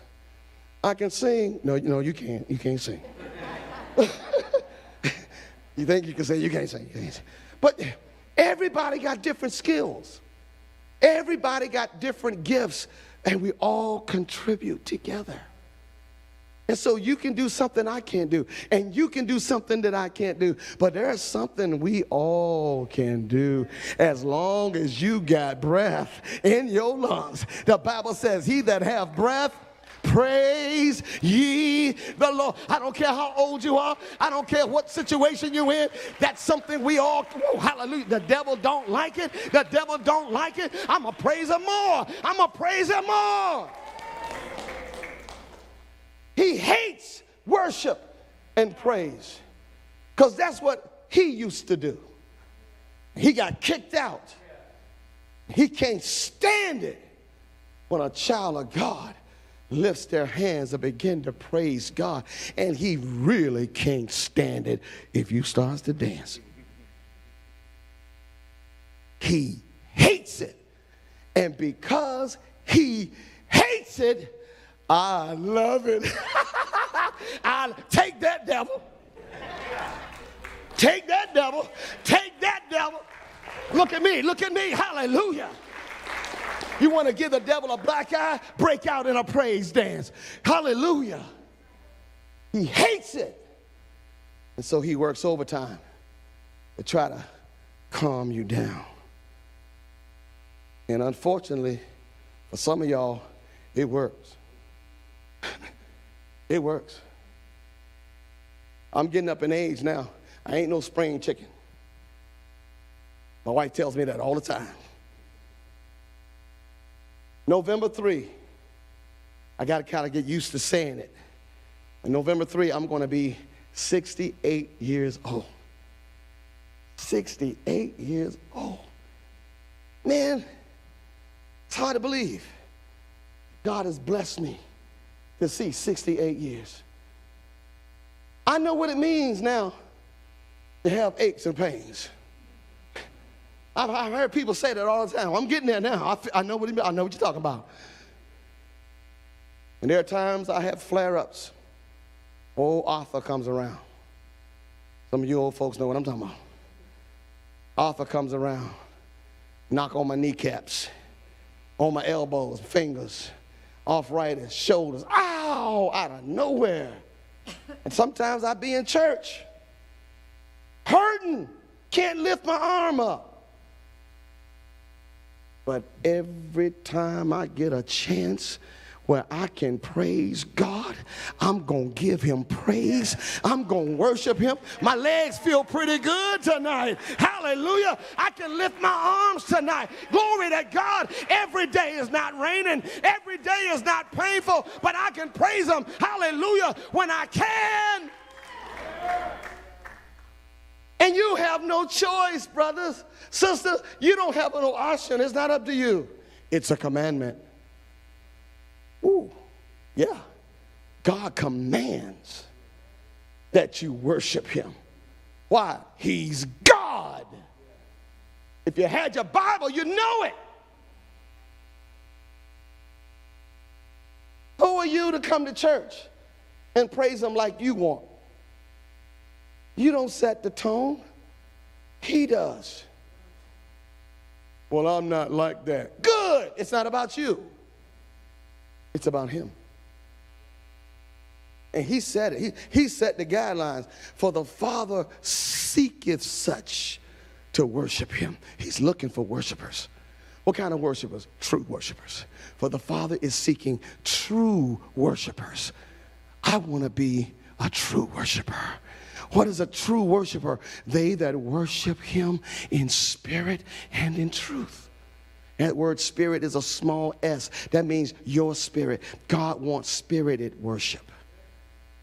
I can sing. No, no, you can't. You can't sing. you think you can you can't sing. You can't sing. But everybody got different skills. Everybody got different gifts, and we all contribute together. And so you can do something I can't do, and you can do something that I can't do. But there's something we all can do as long as you got breath in your lungs. The Bible says, He that have breath, praise ye the Lord. I don't care how old you are. I don't care what situation you're in. That's something we all, oh, hallelujah. The devil don't like it. The devil don't like it. I'm going to praise him more. I'm going to praise him more. He hates worship and praise because that's what he used to do. He got kicked out. He can't stand it when a child of God lifts their hands and begin to praise God. And he really can't stand it if you starts to dance. He hates it. And because he hates it, I love it. I take that devil. Take that devil. Take that devil. Look at me. Look at me. Hallelujah. You want to give the devil a black eye? Break out in a praise dance. Hallelujah. He hates it. And so he works overtime to try to calm you down. And unfortunately, for some of y'all, it works. It works. I'm getting up in age now. I ain't no spring chicken. My wife tells me that all the time. November 3, I got to kind of get used to saying it. On November 3, I'm going to be 68 years old. 68 years old. Man, it's hard to believe. God has blessed me to see 68 years. I know what it means now to have aches and pains. I've, I've heard people say that all the time. I'm getting there now. I, know what I know what you're talking about. And there are times I have flare-ups. Old Arthur comes around. Some of you old folks know what I'm talking about. Arthur comes around, knock on my kneecaps, on my elbows, fingers arthritis, shoulders, ow, out of nowhere. And sometimes I be in church, hurting, can't lift my arm up. But every time I get a chance, where I can praise God. I'm going to give him praise. I'm going to worship him. My legs feel pretty good tonight. Hallelujah. I can lift my arms tonight. Glory to God. Every day is not raining, every day is not painful, but I can praise him. Hallelujah. When I can. And you have no choice, brothers, sisters. You don't have no option. It's not up to you. It's a commandment. Ooh, yeah. God commands that you worship him. Why? He's God. If you had your Bible, you know it. Who are you to come to church and praise him like you want? You don't set the tone. He does. Well, I'm not like that. Good. It's not about you. It's about him. And he said it. He, he set the guidelines. For the Father seeketh such to worship him. He's looking for worshipers. What kind of worshipers? True worshipers. For the Father is seeking true worshipers. I want to be a true worshiper. What is a true worshiper? They that worship him in spirit and in truth. That word spirit is a small s. That means your spirit. God wants spirited worship.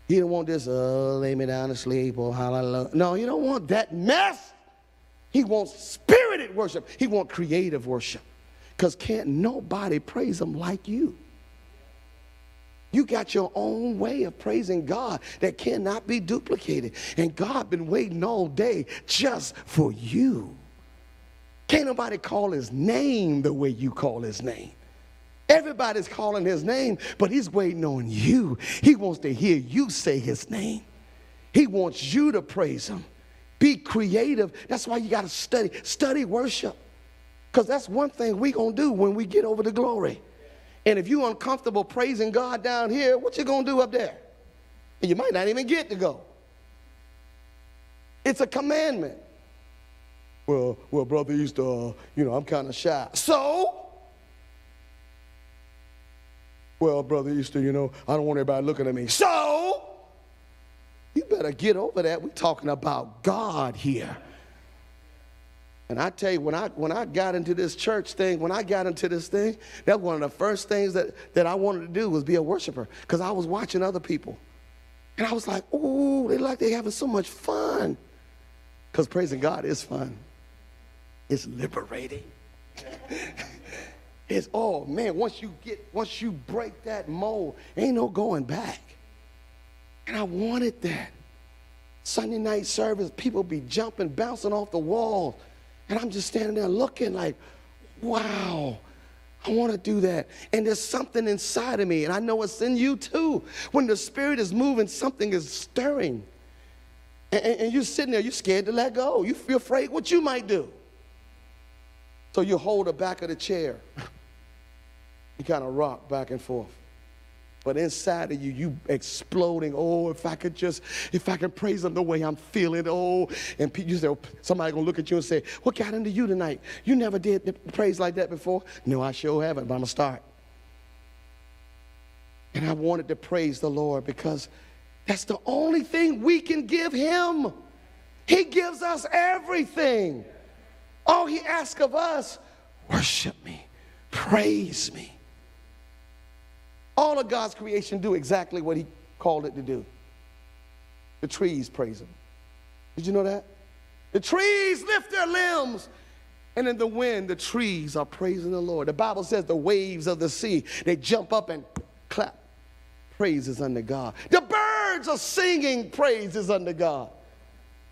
He don't want this, oh, lay me down to sleep or hallelujah. No, you don't want that mess. He wants spirited worship. He wants creative worship. Because can't nobody praise him like you. You got your own way of praising God that cannot be duplicated. And God been waiting all day just for you. Can't nobody call his name the way you call his name. Everybody's calling his name, but he's waiting on you. He wants to hear you say his name. He wants you to praise him. Be creative. That's why you got to study. Study worship. Because that's one thing we going to do when we get over the glory. And if you're uncomfortable praising God down here, what you to do up there? And you might not even get to go. It's a commandment. Well, well, Brother Easter, uh, you know, I'm kind of shy. So? Well, Brother Easter, you know, I don't want everybody looking at me. So, you better get over that. We're talking about God here. And I tell you, when I when I got into this church thing, when I got into this thing, that was one of the first things that, that I wanted to do was be a worshiper. Because I was watching other people. And I was like, oh, they like they having so much fun. Because praising God is fun. It's liberating. it's, oh man, once you get, once you break that mold, ain't no going back. And I wanted that. Sunday night service, people be jumping, bouncing off the walls. And I'm just standing there looking like, wow, I want to do that. And there's something inside of me, and I know it's in you too. When the Spirit is moving, something is stirring. And, and, and you're sitting there, you're scared to let go. You feel afraid what you might do. So you hold the back of the chair. You kind of rock back and forth. But inside of you, you exploding. Oh, if I could just, if I could praise him the way I'm feeling. Oh, and you say, oh, somebody gonna look at you and say, what got into you tonight? You never did praise like that before. No, I sure haven't, but I'm gonna start. And I wanted to praise the Lord because that's the only thing we can give him. He gives us everything. All he asks of us, worship me, praise me. All of God's creation do exactly what he called it to do. The trees praise him. Did you know that? The trees lift their limbs. And in the wind, the trees are praising the Lord. The Bible says the waves of the sea, they jump up and clap praises unto God. The birds are singing praises unto God.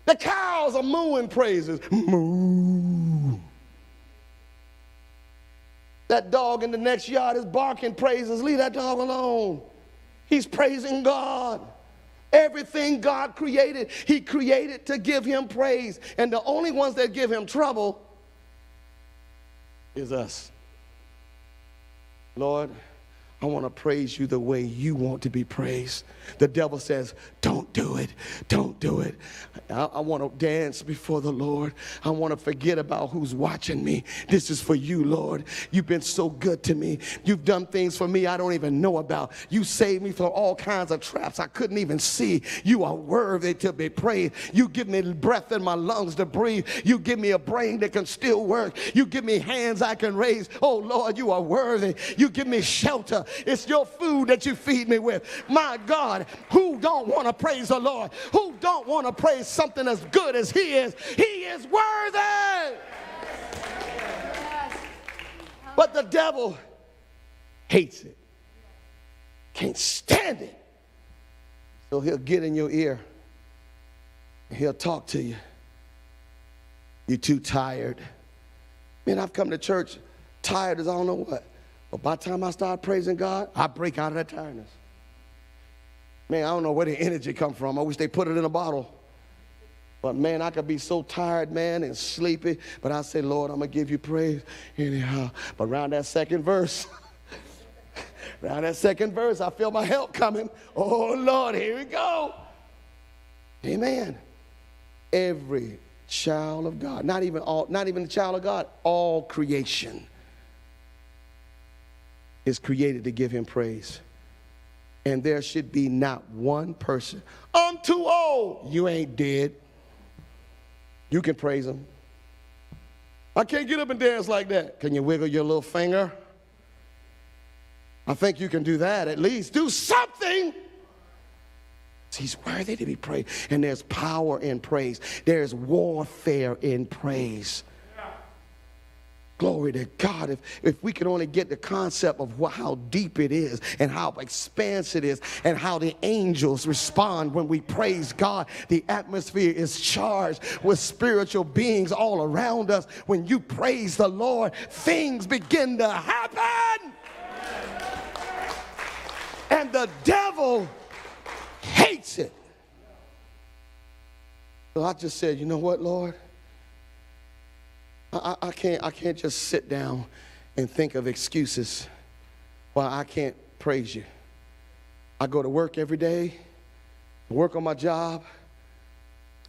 The cows are mooing praises. Moo. That dog in the next yard is barking praises. Leave that dog alone. He's praising God. Everything God created, He created to give Him praise. And the only ones that give Him trouble is us. Lord, I want to praise you the way you want to be praised. The devil says, Don't do it. Don't do it. I, I, want to dance before the Lord. I want to forget about who's watching me. This is for you, Lord. You've been so good to me. You've done things for me I don't even know about. You saved me from all kinds of traps I couldn't even see. You are worthy to be praised. You give me breath in my lungs to breathe. You give me a brain that can still work. You give me hands I can raise. Oh, Lord, you are worthy. You give me shelter. It's your food that you feed me with. My God, who don't want to praise the Lord? Who don't want to praise something as good as He is? He is worthy. But the devil hates it, can't stand it. So he'll get in your ear, he'll talk to you. You're too tired. Man, I've come to church tired as I don't know what. But by the time I start praising God, I break out of that tiredness. Man, I don't know where the energy come from. I wish they put it in a bottle. But man, I could be so tired, man, and sleepy. But I say, Lord, I'm gonna give you praise anyhow. But around that second verse, around that second verse, I feel my help coming. Oh Lord, here we go. Amen. Every child of God, not even all, not even the child of God, all creation is created to give him praise. And there should be not one person. I'm too old. You ain't dead. You can praise him. I can't get up and dance like that. Can you wiggle your little finger? I think you can do that at least. Do something. He's worthy to be praised. And there's power in praise, there's warfare in praise. Glory to God. If, if we could only get the concept of how deep it is and how expansive it is and how the angels respond when we praise God, the atmosphere is charged with spiritual beings all around us. When you praise the Lord, things begin to happen. And the devil hates it. So I just said, you know what, Lord? I, I, can't, I can't just sit down and think of excuses why I can't praise you. I go to work every day, work on my job.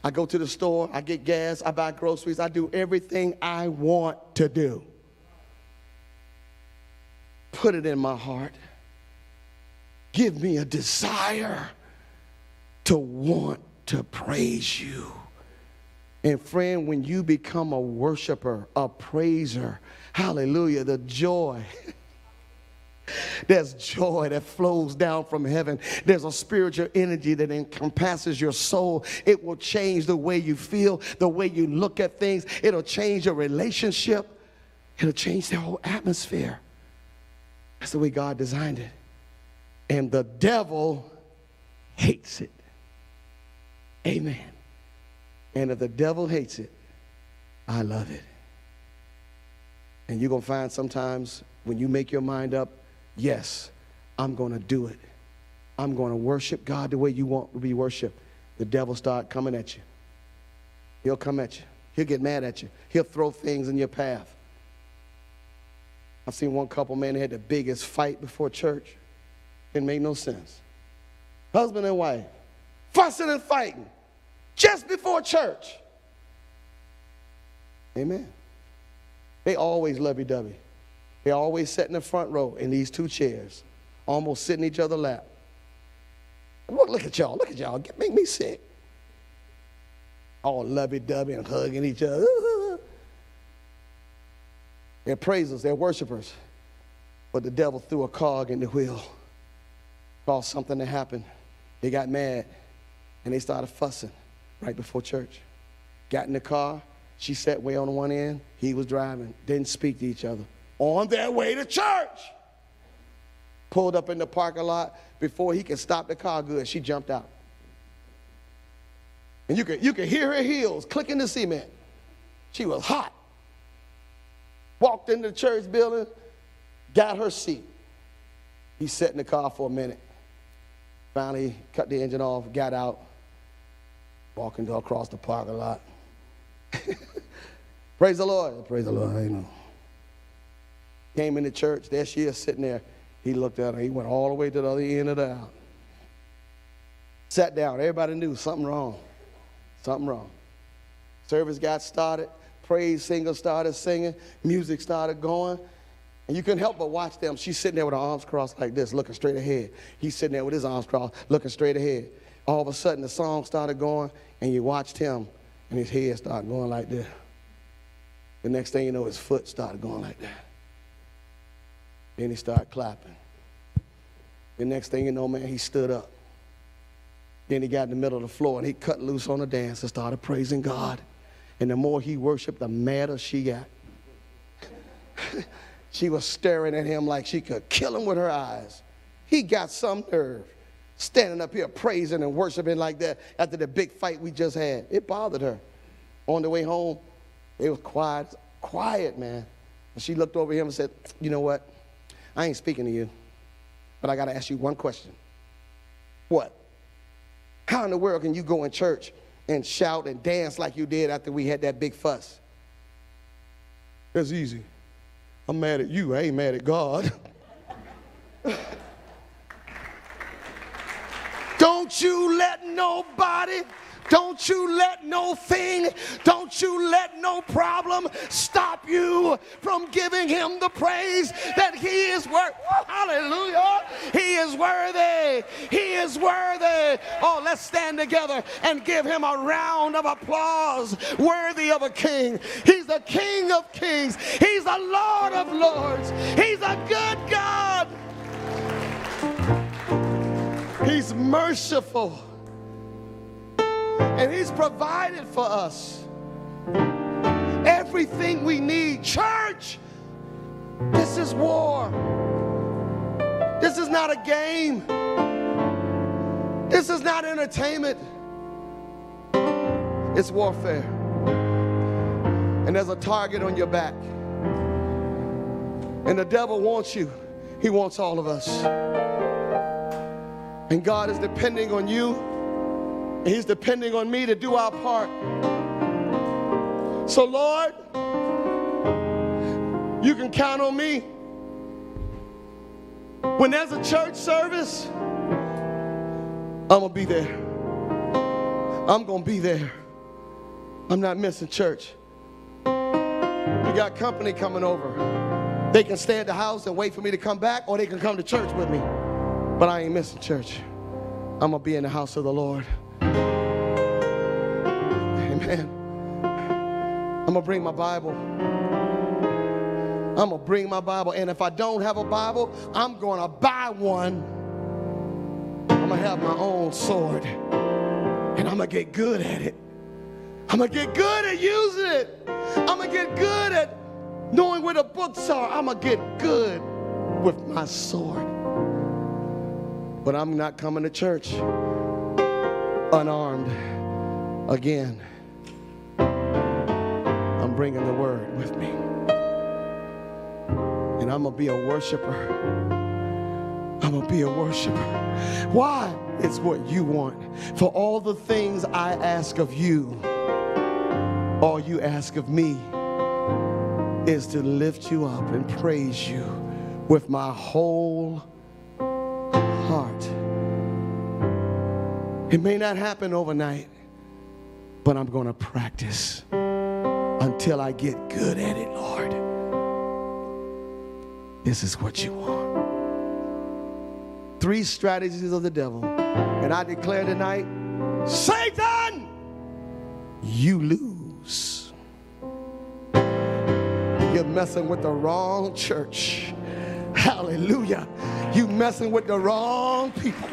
I go to the store, I get gas, I buy groceries, I do everything I want to do. Put it in my heart. Give me a desire to want to praise you. And friend, when you become a worshiper, a praiser, hallelujah, the joy. There's joy that flows down from heaven. There's a spiritual energy that encompasses your soul. It will change the way you feel, the way you look at things. It'll change your relationship. It'll change the whole atmosphere. That's the way God designed it. And the devil hates it. Amen. And if the devil hates it, I love it. And you're going to find sometimes when you make your mind up, yes, I'm going to do it. I'm going to worship God the way you want to be worshiped. The devil start coming at you. He'll come at you. He'll get mad at you. He'll throw things in your path. I've seen one couple, man, they had the biggest fight before church. It made no sense. Husband and wife, fussing and fighting just before church. Amen. They always lovey dovey. They always sat in the front row in these two chairs, almost sitting each other lap. Look, look at y'all. Look at y'all. Make me sick. All lovey dovey and hugging each other. They're praisers, they're worshipers. But the devil threw a cog in the wheel, caused something to happen. They got mad and they started fussing right before church. Got in the car. She sat way on one end. He was driving. Didn't speak to each other. On their way to church. Pulled up in the parking lot. Before he could stop the car good, she jumped out. And you could, you could hear her heels clicking the cement. She was hot. Walked into the church building, got her seat. He sat in the car for a minute. Finally, cut the engine off, got out, walking across the parking lot. Praise the Lord. Praise the Lord. You know. Came into church. There she is sitting there. He looked at her. He went all the way to the other end of the aisle. Sat down. Everybody knew something wrong. Something wrong. Service got started. Praise singer started singing. Music started going. And you couldn't help but watch them. She's sitting there with her arms crossed like this, looking straight ahead. He's sitting there with his arms crossed, looking straight ahead. All of a sudden, the song started going, and you watched him, and his head started going like this. The next thing you know, his foot started going like that. Then he started clapping. The next thing you know, man, he stood up. Then he got in the middle of the floor and he cut loose on the dance and started praising God. And the more he worshiped, the madder she got. she was staring at him like she could kill him with her eyes. He got some nerve standing up here praising and worshiping like that after the big fight we just had. It bothered her. On the way home, it was quiet, quiet, man. And she looked over him and said, You know what? I ain't speaking to you, but I got to ask you one question. What? How in the world can you go in church and shout and dance like you did after we had that big fuss? That's easy. I'm mad at you. I ain't mad at God. Don't you let nobody don't you let no thing, don't you let no problem stop you from giving him the praise that he is worth. Hallelujah. He is worthy. He is worthy. Oh, let's stand together and give him a round of applause worthy of a king. He's the King of kings. He's the Lord of lords. He's a good God. He's merciful. And He's provided for us everything we need. Church, this is war. This is not a game. This is not entertainment. It's warfare. And there's a target on your back. And the devil wants you, he wants all of us. And God is depending on you He's depending on me to do our part. So, Lord, you can count on me. When there's a church service, I'm going to be there. I'm going to be there. I'm not missing church. We got company coming over. They can stay at the house and wait for me to come back, or they can come to church with me. But I ain't missing church. I'm going to be in the house of the Lord. Amen. I'm going to bring my Bible. I'm going to bring my Bible. And if I don't have a Bible, I'm going to buy one. I'm going to have my own sword. And I'm going to get good at it. I'm going to get good at using it. I'm going to get good at knowing where the books are. I'm going to get good with my sword. But I'm not coming to church unarmed again. I'm bringing the word with me. And I'm going to be a worshiper. I'm going to be a worshiper. Why? It's what you want. For all the things I ask of you, all you ask of me is to lift you up and praise you with my whole It may not happen overnight, but I'm going to practice until I get good at it, Lord. This is what you want. Three strategies of the devil. And I declare tonight Satan, you lose. You're messing with the wrong church. Hallelujah. You messing with the wrong people.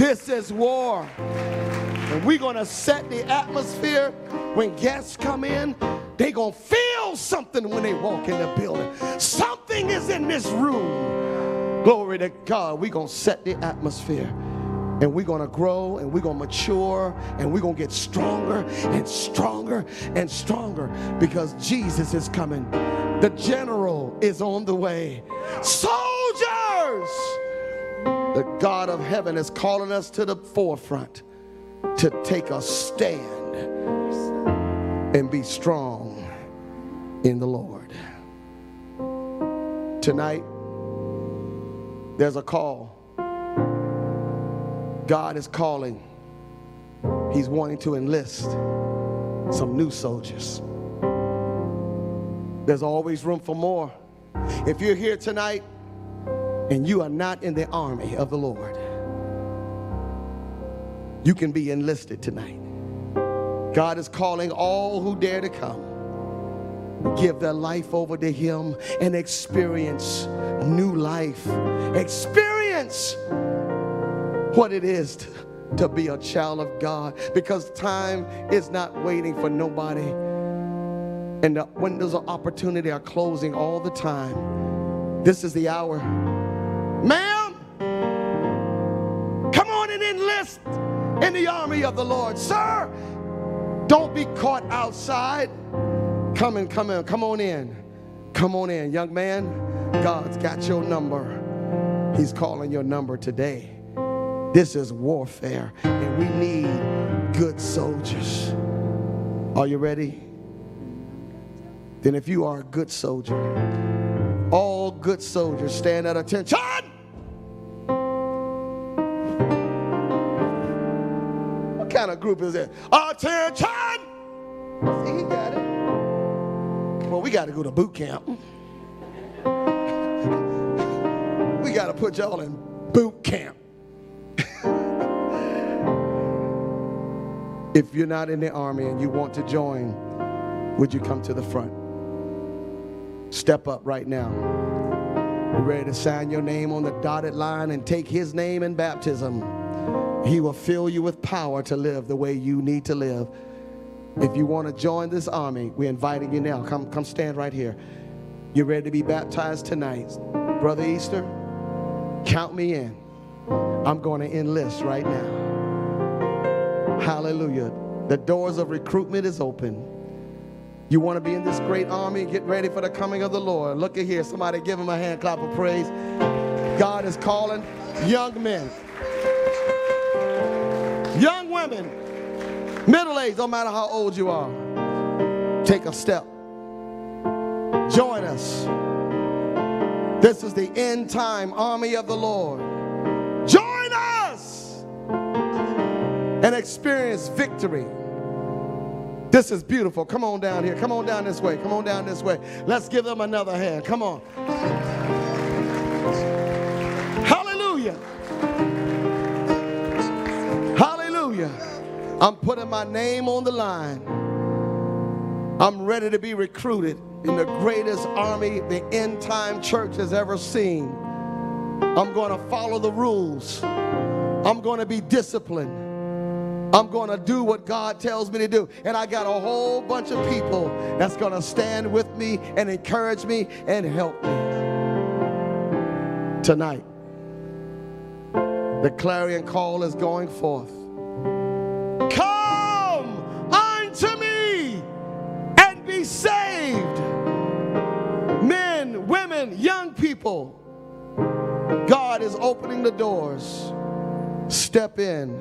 This is war. And we're going to set the atmosphere when guests come in. They're going to feel something when they walk in the building. Something is in this room. Glory to God. We're going to set the atmosphere. And we're going to grow and we're going to mature and we're going to get stronger and stronger and stronger because Jesus is coming. The general is on the way. Soldiers! The God of heaven is calling us to the forefront to take a stand and be strong in the Lord. Tonight, there's a call. God is calling. He's wanting to enlist some new soldiers. There's always room for more. If you're here tonight and you are not in the army of the Lord, you can be enlisted tonight. God is calling all who dare to come. Give their life over to Him and experience new life. Experience what it is to, to be a child of God because time is not waiting for nobody. And the windows of opportunity are closing all the time. This is the hour. Ma'am, come on and enlist in the army of the Lord. Sir, don't be caught outside. Come in, come in, come on in. Come on in, young man. God's got your number. He's calling your number today. This is warfare, and we need good soldiers. Are you ready? Then, if you are a good soldier, all good soldiers stand at attention. What kind of group is it? Attention! See, he got it. Well, we got to go to boot camp. we got to put y'all in boot camp. if you're not in the army and you want to join, would you come to the front? Step up right now. We're ready to sign your name on the dotted line and take his name in baptism. He will fill you with power to live the way you need to live. If you want to join this army, we're inviting you now. Come, come stand right here. You're ready to be baptized tonight. Brother Easter, count me in. I'm going to enlist right now. Hallelujah. The doors of recruitment is open. You want to be in this great army? Get ready for the coming of the Lord. Look at here. Somebody give him a hand clap of praise. God is calling young men, young women, middle aged, don't matter how old you are. Take a step. Join us. This is the end time army of the Lord. Join us and experience victory. This is beautiful. Come on down here. Come on down this way. Come on down this way. Let's give them another hand. Come on. Hallelujah. Hallelujah. I'm putting my name on the line. I'm ready to be recruited in the greatest army the end time church has ever seen. I'm going to follow the rules. I'm going to be disciplined. I'm going to do what God tells me to do. And I got a whole bunch of people that's going to stand with me and encourage me and help me. Tonight, the clarion call is going forth. Come unto me and be saved. Men, women, young people. God is opening the doors. Step in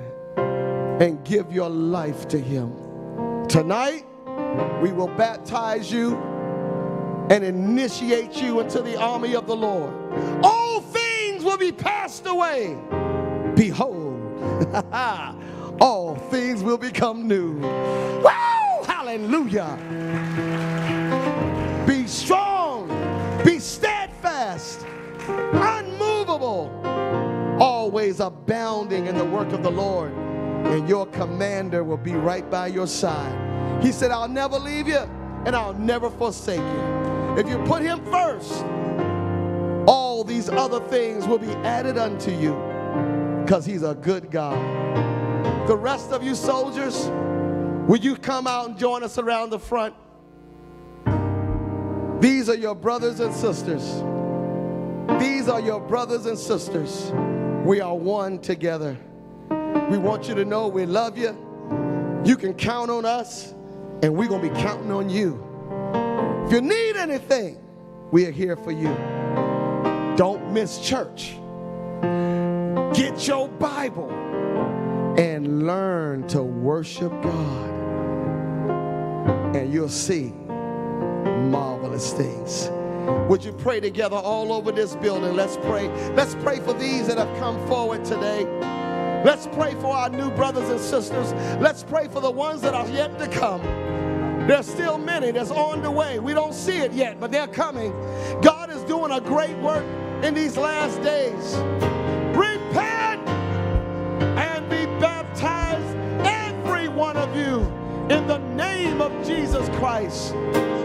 and give your life to Him. Tonight, we will baptize you and initiate you into the army of the Lord. All things will be passed away. Behold, all things will become new. Wow! Hallelujah. Be strong, be steadfast, unmovable, always abounding in the work of the Lord and your commander will be right by your side. He said, I'll never leave you and I'll never forsake you. If you put him first, all these other things will be added unto you because he's a good God. The rest of you soldiers, will you come out and join us around the front? These are your brothers and sisters. These are your brothers and sisters. We are one together. We want you to know we love you. You can count on us, and we're going to be counting on you. If you need anything, we are here for you. Don't miss church. Get your Bible and learn to worship God. And you'll see marvelous things. Would you pray together all over this building? Let's pray. Let's pray for these that have come forward today. Let's pray for our new brothers and sisters. Let's pray for the ones that are yet to come. There's still many that's on the way. We don't see it yet, but they're coming. God is doing a great work in these last days. Repent and be baptized, every one of you, in the name of Jesus Christ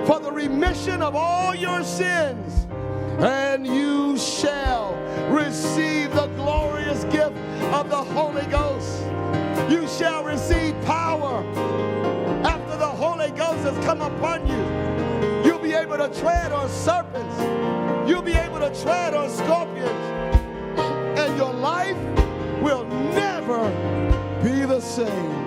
for the remission of all your sins, and you shall receive the glorious gift of the Holy Ghost. You shall receive power after the Holy Ghost has come upon you. You'll be able to tread on serpents. You'll be able to tread on scorpions. And your life will never be the same.